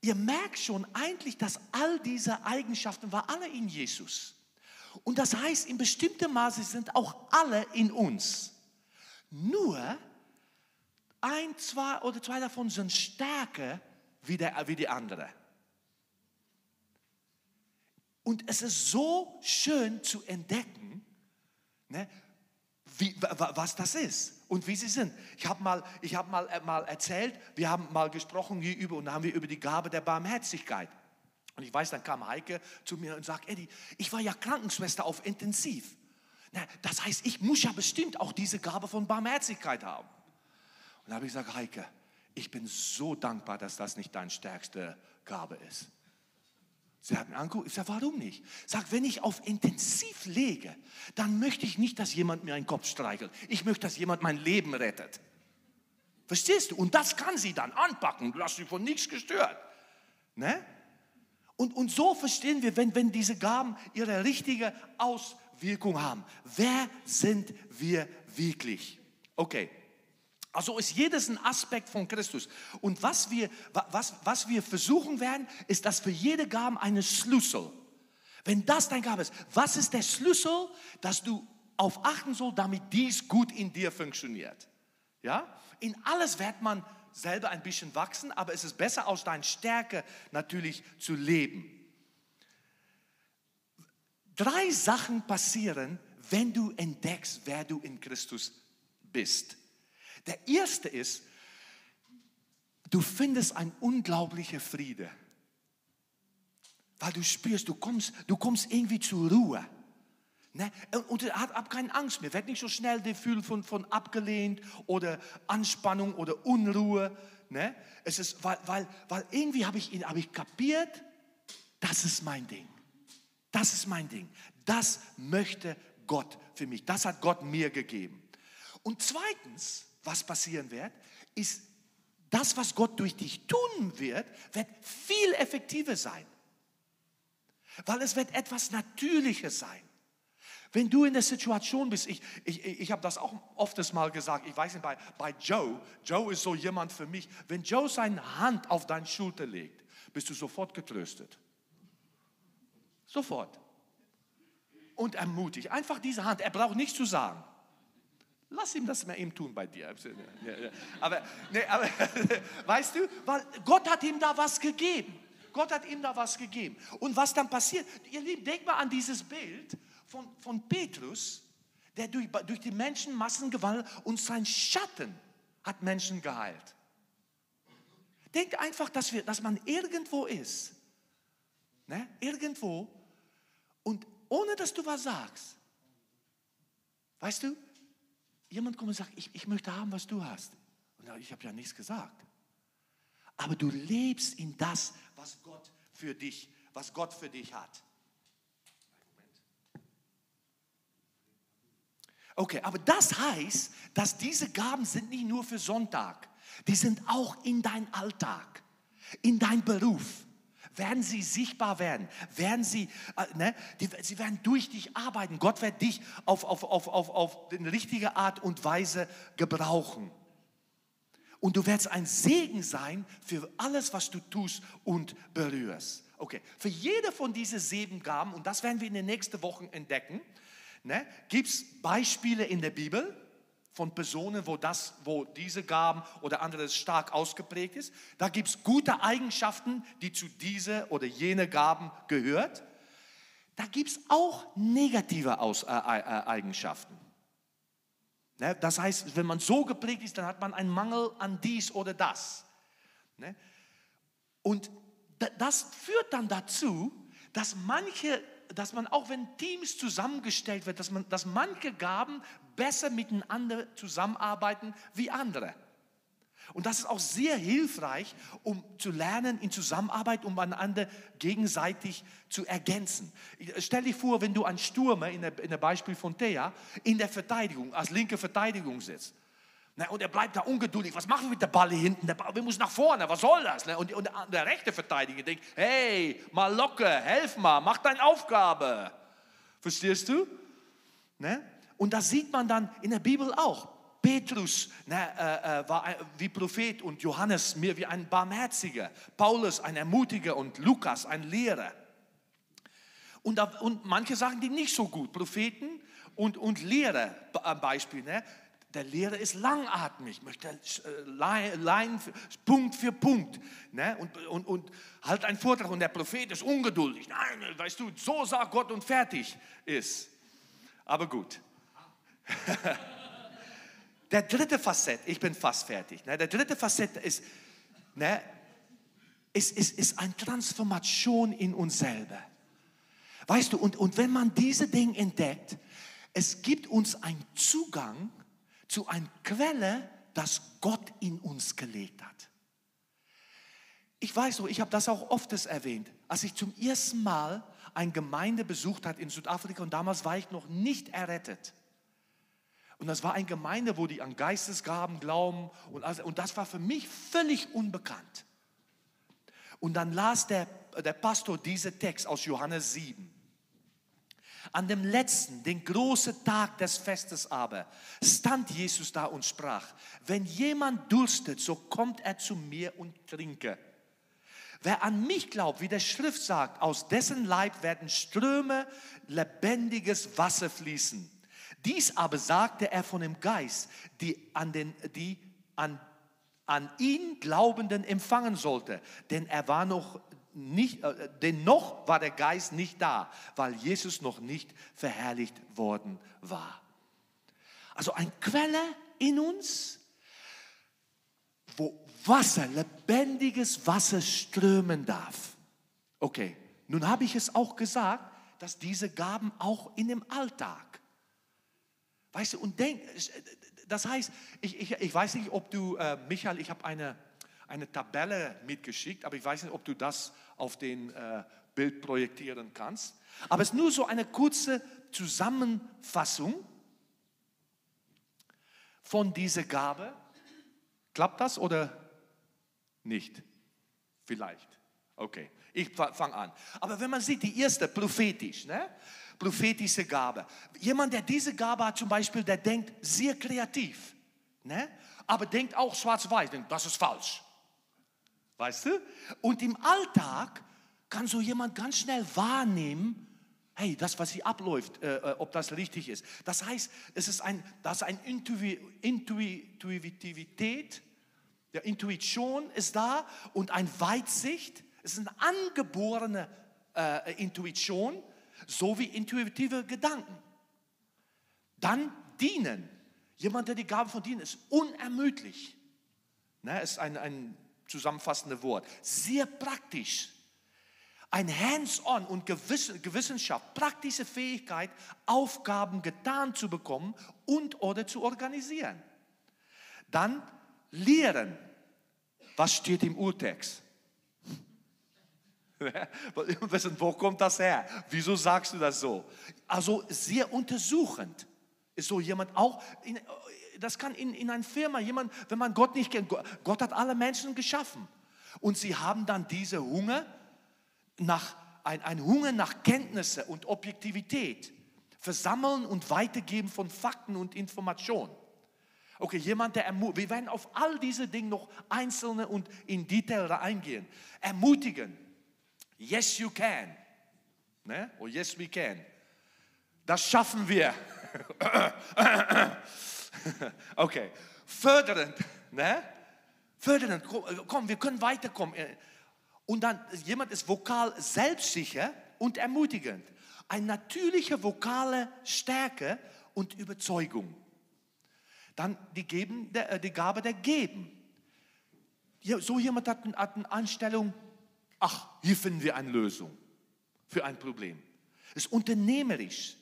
Ihr merkt schon eigentlich, dass all diese Eigenschaften waren alle in Jesus. Und das heißt, in bestimmtem Maße sind auch alle in uns. Nur ein, zwei oder zwei davon sind stärker wie, der, wie die andere. Und es ist so schön zu entdecken, ne, wie, was das ist und wie sie sind. Ich habe mal, ich hab mal, äh, mal erzählt, wir haben mal gesprochen hier über und da haben wir über die Gabe der Barmherzigkeit. Und ich weiß, dann kam Heike zu mir und sagt, Eddie, ich war ja Krankenschwester auf Intensiv. Na, das heißt, ich muss ja bestimmt auch diese Gabe von Barmherzigkeit haben. Und da habe ich gesagt, Heike, ich bin so dankbar, dass das nicht deine stärkste Gabe ist. Sie hat mich angeguckt, ich sage, warum nicht? Sag, wenn ich auf Intensiv lege, dann möchte ich nicht, dass jemand mir einen Kopf streichelt. Ich möchte, dass jemand mein Leben rettet. Verstehst du? Und das kann sie dann anpacken. Hast sie von nichts gestört. Ne? Und, und so verstehen wir, wenn, wenn diese Gaben ihre richtige Auswirkung haben. Wer sind wir wirklich? Okay. Also ist jedes ein Aspekt von Christus. Und was wir, was, was wir versuchen werden, ist, dass für jede Gabe eine Schlüssel. Wenn das dein Gabe ist, was ist der Schlüssel, dass du auf achten sollst, damit dies gut in dir funktioniert? Ja? In alles wird man selber ein bisschen wachsen, aber es ist besser aus deiner Stärke natürlich zu leben. Drei Sachen passieren, wenn du entdeckst, wer du in Christus bist. Der erste ist, du findest ein unglaublicher Friede. Weil du spürst, du kommst, du kommst irgendwie zur Ruhe. Ne? Und er hat, keine Angst mehr, wird nicht so schnell Gefühl von, von abgelehnt oder Anspannung oder Unruhe. Ne? Es ist, weil, weil, weil irgendwie habe ich, hab ich kapiert, das ist mein Ding. Das ist mein Ding. Das möchte Gott für mich. Das hat Gott mir gegeben. Und zweitens, was passieren wird, ist, das, was Gott durch dich tun wird, wird viel effektiver sein. Weil es wird etwas Natürliches sein. Wenn du in der Situation bist, ich, ich, ich habe das auch oft mal gesagt, ich weiß nicht, bei, bei Joe, Joe ist so jemand für mich, wenn Joe seine Hand auf deine Schulter legt, bist du sofort getröstet. Sofort. Und ermutigt. Einfach diese Hand, er braucht nichts zu sagen. Lass ihm das mal eben tun bei dir. Aber, nee, aber weißt du, weil Gott hat ihm da was gegeben. Gott hat ihm da was gegeben. Und was dann passiert, ihr Lieben, denkt mal an dieses Bild von, von Petrus, der durch, durch die Menschenmassen gewandelt und sein Schatten hat Menschen geheilt. Denkt einfach, dass, wir, dass man irgendwo ist, ne? irgendwo, und ohne dass du was sagst, weißt du, jemand kommt und sagt, ich, ich möchte haben, was du hast. Und ich habe ja nichts gesagt. Aber du lebst in das, was Gott für dich, was Gott für dich hat. Okay, aber das heißt, dass diese Gaben sind nicht nur für Sonntag, die sind auch in dein Alltag, in dein Beruf. Werden sie sichtbar werden, werden sie, äh, ne, die, sie werden durch dich arbeiten. Gott wird dich auf, auf, auf, auf, auf eine richtige Art und Weise gebrauchen. Und du wirst ein Segen sein für alles, was du tust und berührst. Okay, für jede von diesen sieben Gaben, und das werden wir in den nächsten Wochen entdecken, Ne? Gibt es Beispiele in der Bibel von Personen, wo, das, wo diese Gaben oder anderes stark ausgeprägt ist? Da gibt es gute Eigenschaften, die zu diese oder jene Gaben gehört. Da gibt es auch negative Aus, äh, äh, äh, Eigenschaften. Ne? Das heißt, wenn man so geprägt ist, dann hat man einen Mangel an dies oder das. Ne? Und das führt dann dazu, dass manche dass man auch wenn Teams zusammengestellt wird, dass, man, dass manche Gaben besser miteinander zusammenarbeiten wie andere. Und das ist auch sehr hilfreich, um zu lernen in Zusammenarbeit, um einander gegenseitig zu ergänzen. Stell dir vor, wenn du ein Stürmer in der, in der Beispiel von Thea in der Verteidigung, als linke Verteidigung sitzt Ne, und er bleibt da ungeduldig. Was machen wir mit der Ball hier hinten? Der Ball, wir müssen nach vorne. Was soll das? Ne? Und, und der rechte Verteidiger denkt, hey, mal locker, helf mal, mach deine Aufgabe. Verstehst du? Ne? Und das sieht man dann in der Bibel auch. Petrus ne, äh, äh war wie Prophet und Johannes mir wie ein Barmherziger. Paulus ein Ermutiger und Lukas ein Lehrer. Und, und manche sagen die nicht so gut. Propheten und, und Lehrer, Beispiel. Ne? Der Lehrer ist langatmig, möchte äh, Line, Punkt für Punkt. Ne? Und, und, und halt einen Vortrag und der Prophet ist ungeduldig. Nein, weißt du, so sagt Gott und fertig ist. Aber gut. der dritte Facette, ich bin fast fertig. Ne? Der dritte Facette ist, ne, ist, ist, ist eine Transformation in uns selber. Weißt du, und, und wenn man diese Dinge entdeckt, es gibt uns einen Zugang zu einer Quelle, das Gott in uns gelegt hat. Ich weiß noch, ich habe das auch oft erwähnt, als ich zum ersten Mal eine Gemeinde besucht habe in Südafrika und damals war ich noch nicht errettet. Und das war eine Gemeinde, wo die an Geistesgaben glauben. Und, also, und das war für mich völlig unbekannt. Und dann las der, der Pastor diesen Text aus Johannes 7. An dem letzten, den großen Tag des Festes aber, stand Jesus da und sprach, wenn jemand durstet, so kommt er zu mir und trinke. Wer an mich glaubt, wie der Schrift sagt, aus dessen Leib werden Ströme lebendiges Wasser fließen. Dies aber sagte er von dem Geist, die an, den, die an, an ihn Glaubenden empfangen sollte. Denn er war noch nicht, äh, denn noch war der Geist nicht da, weil Jesus noch nicht verherrlicht worden war. Also ein Quelle in uns, wo Wasser, lebendiges Wasser strömen darf. Okay, nun habe ich es auch gesagt, dass diese Gaben auch in dem Alltag. Weißt du, und denk, das heißt, ich, ich, ich weiß nicht, ob du, äh, Michael, ich habe eine, eine Tabelle mitgeschickt, aber ich weiß nicht, ob du das auf den äh, Bild projektieren kannst. Aber es ist nur so eine kurze Zusammenfassung von dieser Gabe. Klappt das oder nicht? Vielleicht. Okay, ich fange an. Aber wenn man sieht, die erste, prophetisch, ne? Prophetische Gabe. Jemand, der diese Gabe hat, zum Beispiel, der denkt sehr kreativ, ne? aber denkt auch schwarz-weiß, denkt, das ist falsch. Weißt du? Und im Alltag kann so jemand ganz schnell wahrnehmen, hey, das, was hier abläuft, äh, äh ob das richtig ist. Das heißt, es ist ein, das ist eine Intuitivität, der Intuition ist da und ein Weitsicht. Es ist eine angeborene äh, Intuition sowie intuitive Gedanken. Dann dienen. Jemand, der die Gabe von dienen, ist unermüdlich. Ne, ist ein, ein zusammenfassendes Wort. Sehr praktisch. Ein Hands-on und Gewissenschaft, praktische Fähigkeit, Aufgaben getan zu bekommen und oder zu organisieren. Dann lehren. Was steht im Urtext? Wo kommt das her? Wieso sagst du das so? Also sehr untersuchend. Ist so jemand auch, in, das kann in, in einer Firma jemand, wenn man Gott nicht kennt, Gott hat alle Menschen geschaffen. Und sie haben dann diese Hunger nach, ein, ein Hunger nach Kenntnisse und Objektivität. Versammeln und Weitergeben von Fakten und Informationen. Okay, jemand, der ermutigt, wir werden auf all diese Dinge noch einzelne und in Detail eingehen. Ermutigen. Yes, you can. Ne? Oh, yes, we can. Das schaffen wir. okay. Fördernd. Ne? Fördernd. Komm, wir können weiterkommen. Und dann, jemand ist vokal selbstsicher und ermutigend. Eine natürliche vokale Stärke und Überzeugung. Dann die, Geben, äh, die Gabe der Geben. So jemand hat eine Anstellung, ach, hier finden wir eine Lösung für ein Problem. Es ist unternehmerisch,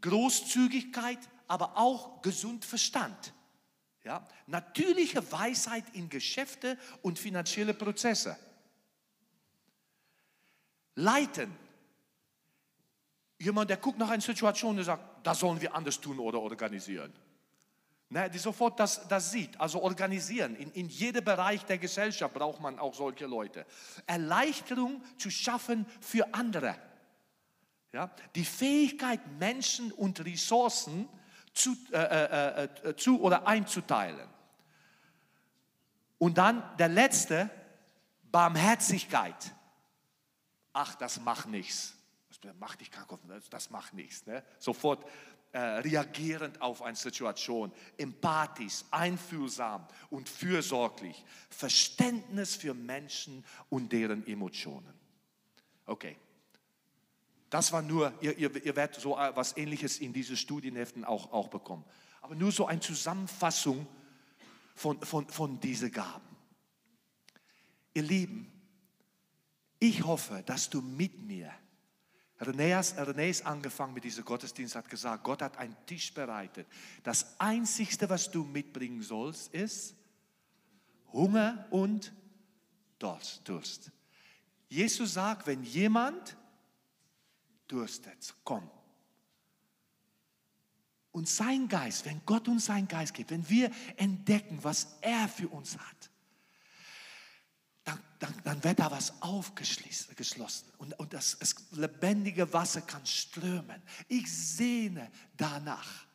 Großzügigkeit, aber auch gesund Verstand. Ja? Natürliche Weisheit in Geschäfte und finanzielle Prozesse. Leiten. Jemand, der guckt nach einer Situation und sagt, das sollen wir anders tun oder organisieren. Ne, die sofort das, das sieht. Also organisieren. In, in jedem Bereich der Gesellschaft braucht man auch solche Leute. Erleichterung zu schaffen für andere. Ja? Die Fähigkeit, Menschen und Ressourcen zu, äh, äh, äh, äh zu oder einzuteilen. Und dann der letzte, Barmherzigkeit. Ach, das macht nichts. Das macht dich krank, das macht nichts. Ne? Sofort äh, reagierend auf eine Situation, empathisch, einfühlsam und fürsorglich, Verständnis für Menschen und deren Emotionen. Okay. Das war nur, ihr, ihr, ihr werdet so äh, was Ähnliches in diese Studienheften auch, auch bekommen. Aber nur so eine Zusammenfassung von, von, von diesen Gaben. Ihr Lieben, ich hoffe, dass du mit mir René ist angefangen mit diesem Gottesdienst, hat gesagt, Gott hat einen Tisch bereitet. Das Einzige, was du mitbringen sollst, ist Hunger und Durst. Jesus sagt, wenn jemand durstet, komm. Und sein Geist, wenn Gott uns seinen Geist gibt, wenn wir entdecken, was er für uns hat, dann, dann, wird da was aufgeschlossen und, und das, das lebendige Wasser kann strömen. Ich sehne danach.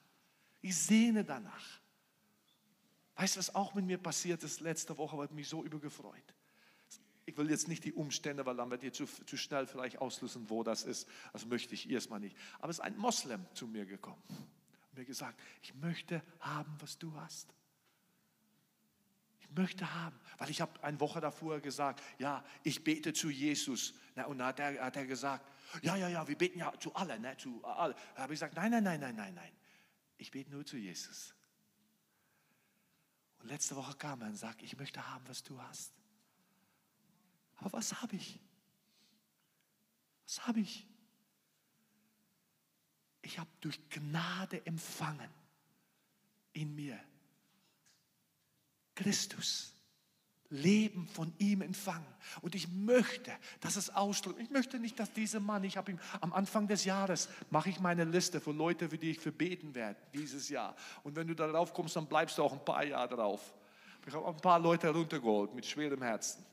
Ich sehne danach. Weißt du, was auch mit mir passiert ist letzte Woche, hat mich so übergefreut. Ich will jetzt nicht die Umstände, weil dann wird ihr zu, zu schnell vielleicht auslösen, wo das ist. Das möchte ich erstmal nicht. Aber es ist ein Moslem zu mir gekommen und mir gesagt, ich möchte haben, was du hast. Möchte haben, weil ich habe eine Woche davor gesagt, ja, ich bete zu Jesus. Na, und dann hat er, hat er gesagt, ja, ja, ja, wir beten ja zu allen, ne, zu allen. Da habe ich gesagt, nein, nein, nein, nein, nein, nein. Ich bete nur zu Jesus. Und letzte Woche kam er und sagte, ich möchte haben, was du hast. Aber was habe ich? Was habe ich? Ich habe durch Gnade empfangen in mir Christus. Leben von ihm empfangen. Und ich möchte, dass es ausdrückt. Ich möchte nicht, dass dieser Mann, ich habe ihm am Anfang des Jahres, mache ich meine Liste von Leuten, für die ich verbeten werde, dieses Jahr. Und wenn du darauf kommst, dann bleibst du auch ein paar Jahre drauf. Ich habe ein paar Leute heruntergeholt mit schwerem Herzen.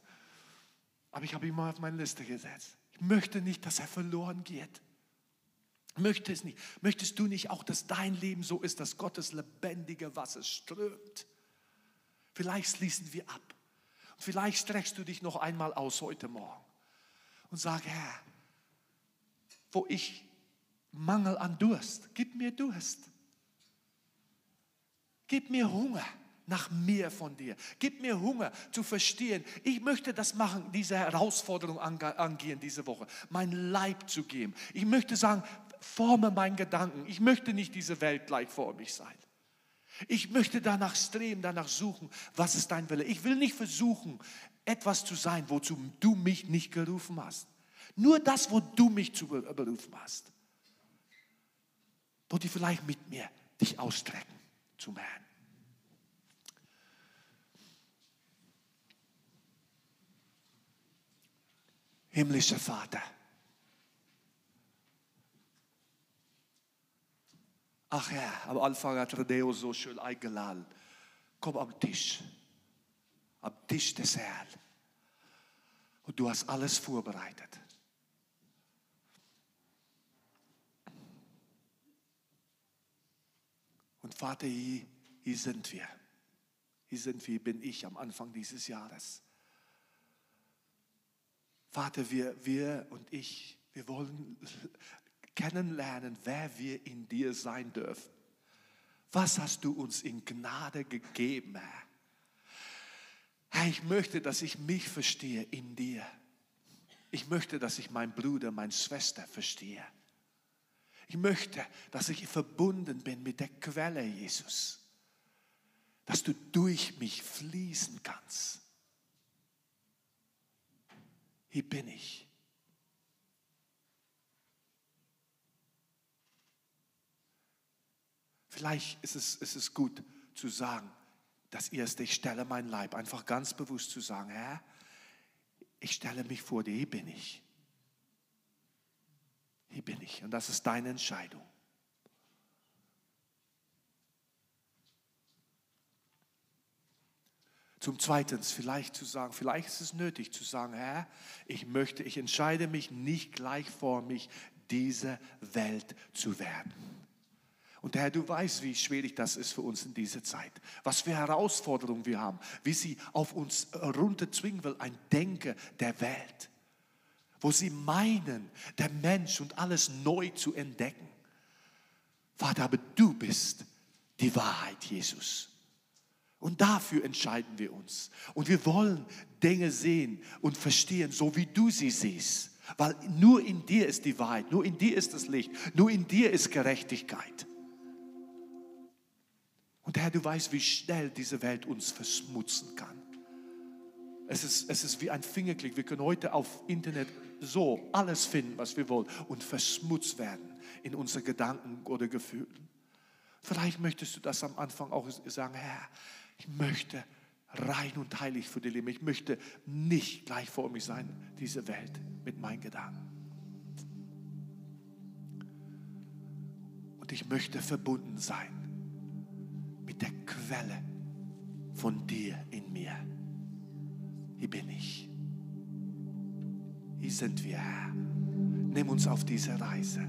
Aber ich habe ihn mal auf meine Liste gesetzt. Ich möchte nicht, dass er verloren geht. Möchte es nicht. Möchtest du nicht auch, dass dein Leben so ist, dass Gottes lebendige Wasser strömt? Vielleicht schließen wir ab. Und vielleicht streckst du dich noch einmal aus heute Morgen und sag, Herr, wo ich Mangel an Durst, gib mir Durst. Gib mir Hunger nach mehr von dir. Gib mir Hunger zu verstehen. Ich möchte das machen, diese Herausforderung angehen diese Woche, mein Leib zu geben. Ich möchte sagen, forme meinen Gedanken. Ich möchte nicht diese Welt gleich vor mich sein. Ich möchte danach streben, danach suchen, was ist dein Wille. Ich will nicht versuchen, etwas zu sein, wozu du mich nicht gerufen hast. Nur das, wo du mich zu berufen hast. Wo die vielleicht mit mir dich ausstrecken zum Herrn. himmlischer Vater. Ach Herr, am Anfang hat Redeo so schön eingeladen. Komm am Tisch, am Tisch des Herrn. Und du hast alles vorbereitet. Und Vater, hier, hier sind wir. Hier sind wir, bin ich am Anfang dieses Jahres. Vater, wir, wir und ich, wir wollen kennenlernen, wer wir in dir sein dürfen. Was hast du uns in Gnade gegeben, Herr? Herr, ich möchte, dass ich mich verstehe in dir. Ich möchte, dass ich meinen Bruder, meine Schwester verstehe. Ich möchte, dass ich verbunden bin mit der Quelle, Jesus. Dass du durch mich fließen kannst. Hier bin ich. Vielleicht ist es, ist es gut zu sagen, dass ihr es, ich stelle mein Leib, einfach ganz bewusst zu sagen, Herr, ich stelle mich vor dir, hier bin ich. Hier bin ich. Und das ist deine Entscheidung. Zum Zweiten, vielleicht zu sagen, vielleicht ist es nötig zu sagen, Herr, ich möchte, ich entscheide mich nicht gleichformig, diese Welt zu werden. Und Herr, du weißt, wie schwierig das ist für uns in dieser Zeit. Was für Herausforderungen wir haben, wie sie auf uns runterzwingen will, ein Denken der Welt, wo sie meinen, der Mensch und alles neu zu entdecken. Vater, aber du bist die Wahrheit, Jesus. Und dafür entscheiden wir uns. Und wir wollen Dinge sehen und verstehen, so wie du sie siehst. Weil nur in dir ist die Wahrheit, nur in dir ist das Licht, nur in dir ist Gerechtigkeit. Und Herr, du weißt, wie schnell diese Welt uns verschmutzen kann. Es ist, es ist wie ein Fingerklick. Wir können heute auf Internet so alles finden, was wir wollen und verschmutzt werden in unsere Gedanken oder Gefühlen. Vielleicht möchtest du das am Anfang auch sagen, Herr, ich möchte rein und heilig für dich leben. Ich möchte nicht gleich vor mich sein, diese Welt mit meinen Gedanken. Und ich möchte verbunden sein Quelle von dir in mir. Hier bin ich. Hier sind wir, Herr. Nimm uns auf diese Reise.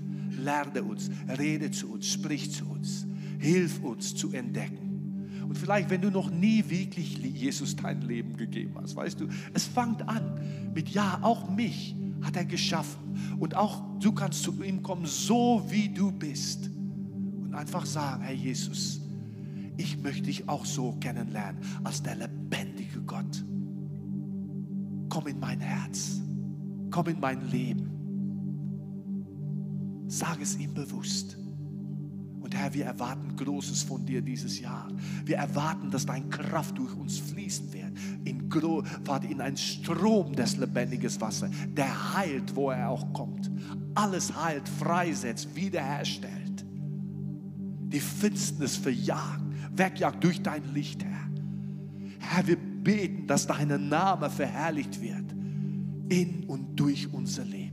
Lerne uns, rede zu uns, sprich zu uns. Hilf uns zu entdecken. Und vielleicht, wenn du noch nie wirklich Jesus dein Leben gegeben hast, weißt du, es fängt an mit Ja, auch mich hat er geschaffen. Und auch du kannst zu ihm kommen, so wie du bist. Und einfach sagen, Herr Jesus, ich möchte dich auch so kennenlernen als der lebendige Gott. Komm in mein Herz, komm in mein Leben. Sag es ihm bewusst. Und Herr, wir erwarten Großes von dir dieses Jahr. Wir erwarten, dass deine Kraft durch uns fließen wird. In, in ein Strom des lebendigen Wassers, der heilt, wo er auch kommt. Alles heilt, freisetzt, wiederherstellt. Die Finsternis verjagt, wegjagt durch dein Licht, Herr. Herr, wir beten, dass dein Name verherrlicht wird in und durch unser Leben.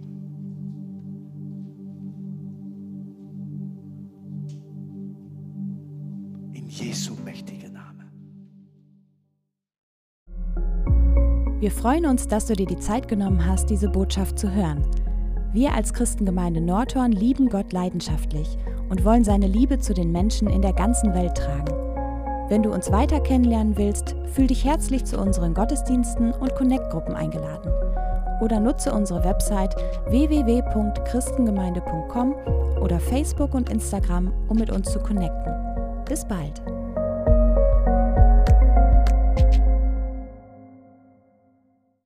Jesu mächtige Name. Wir freuen uns, dass du dir die Zeit genommen hast, diese Botschaft zu hören. Wir als Christengemeinde Nordhorn lieben Gott leidenschaftlich und wollen seine Liebe zu den Menschen in der ganzen Welt tragen. Wenn du uns weiter kennenlernen willst, fühl dich herzlich zu unseren Gottesdiensten und Connect-Gruppen eingeladen. Oder nutze unsere Website www.christengemeinde.com oder Facebook und Instagram, um mit uns zu connecten. Bis bald!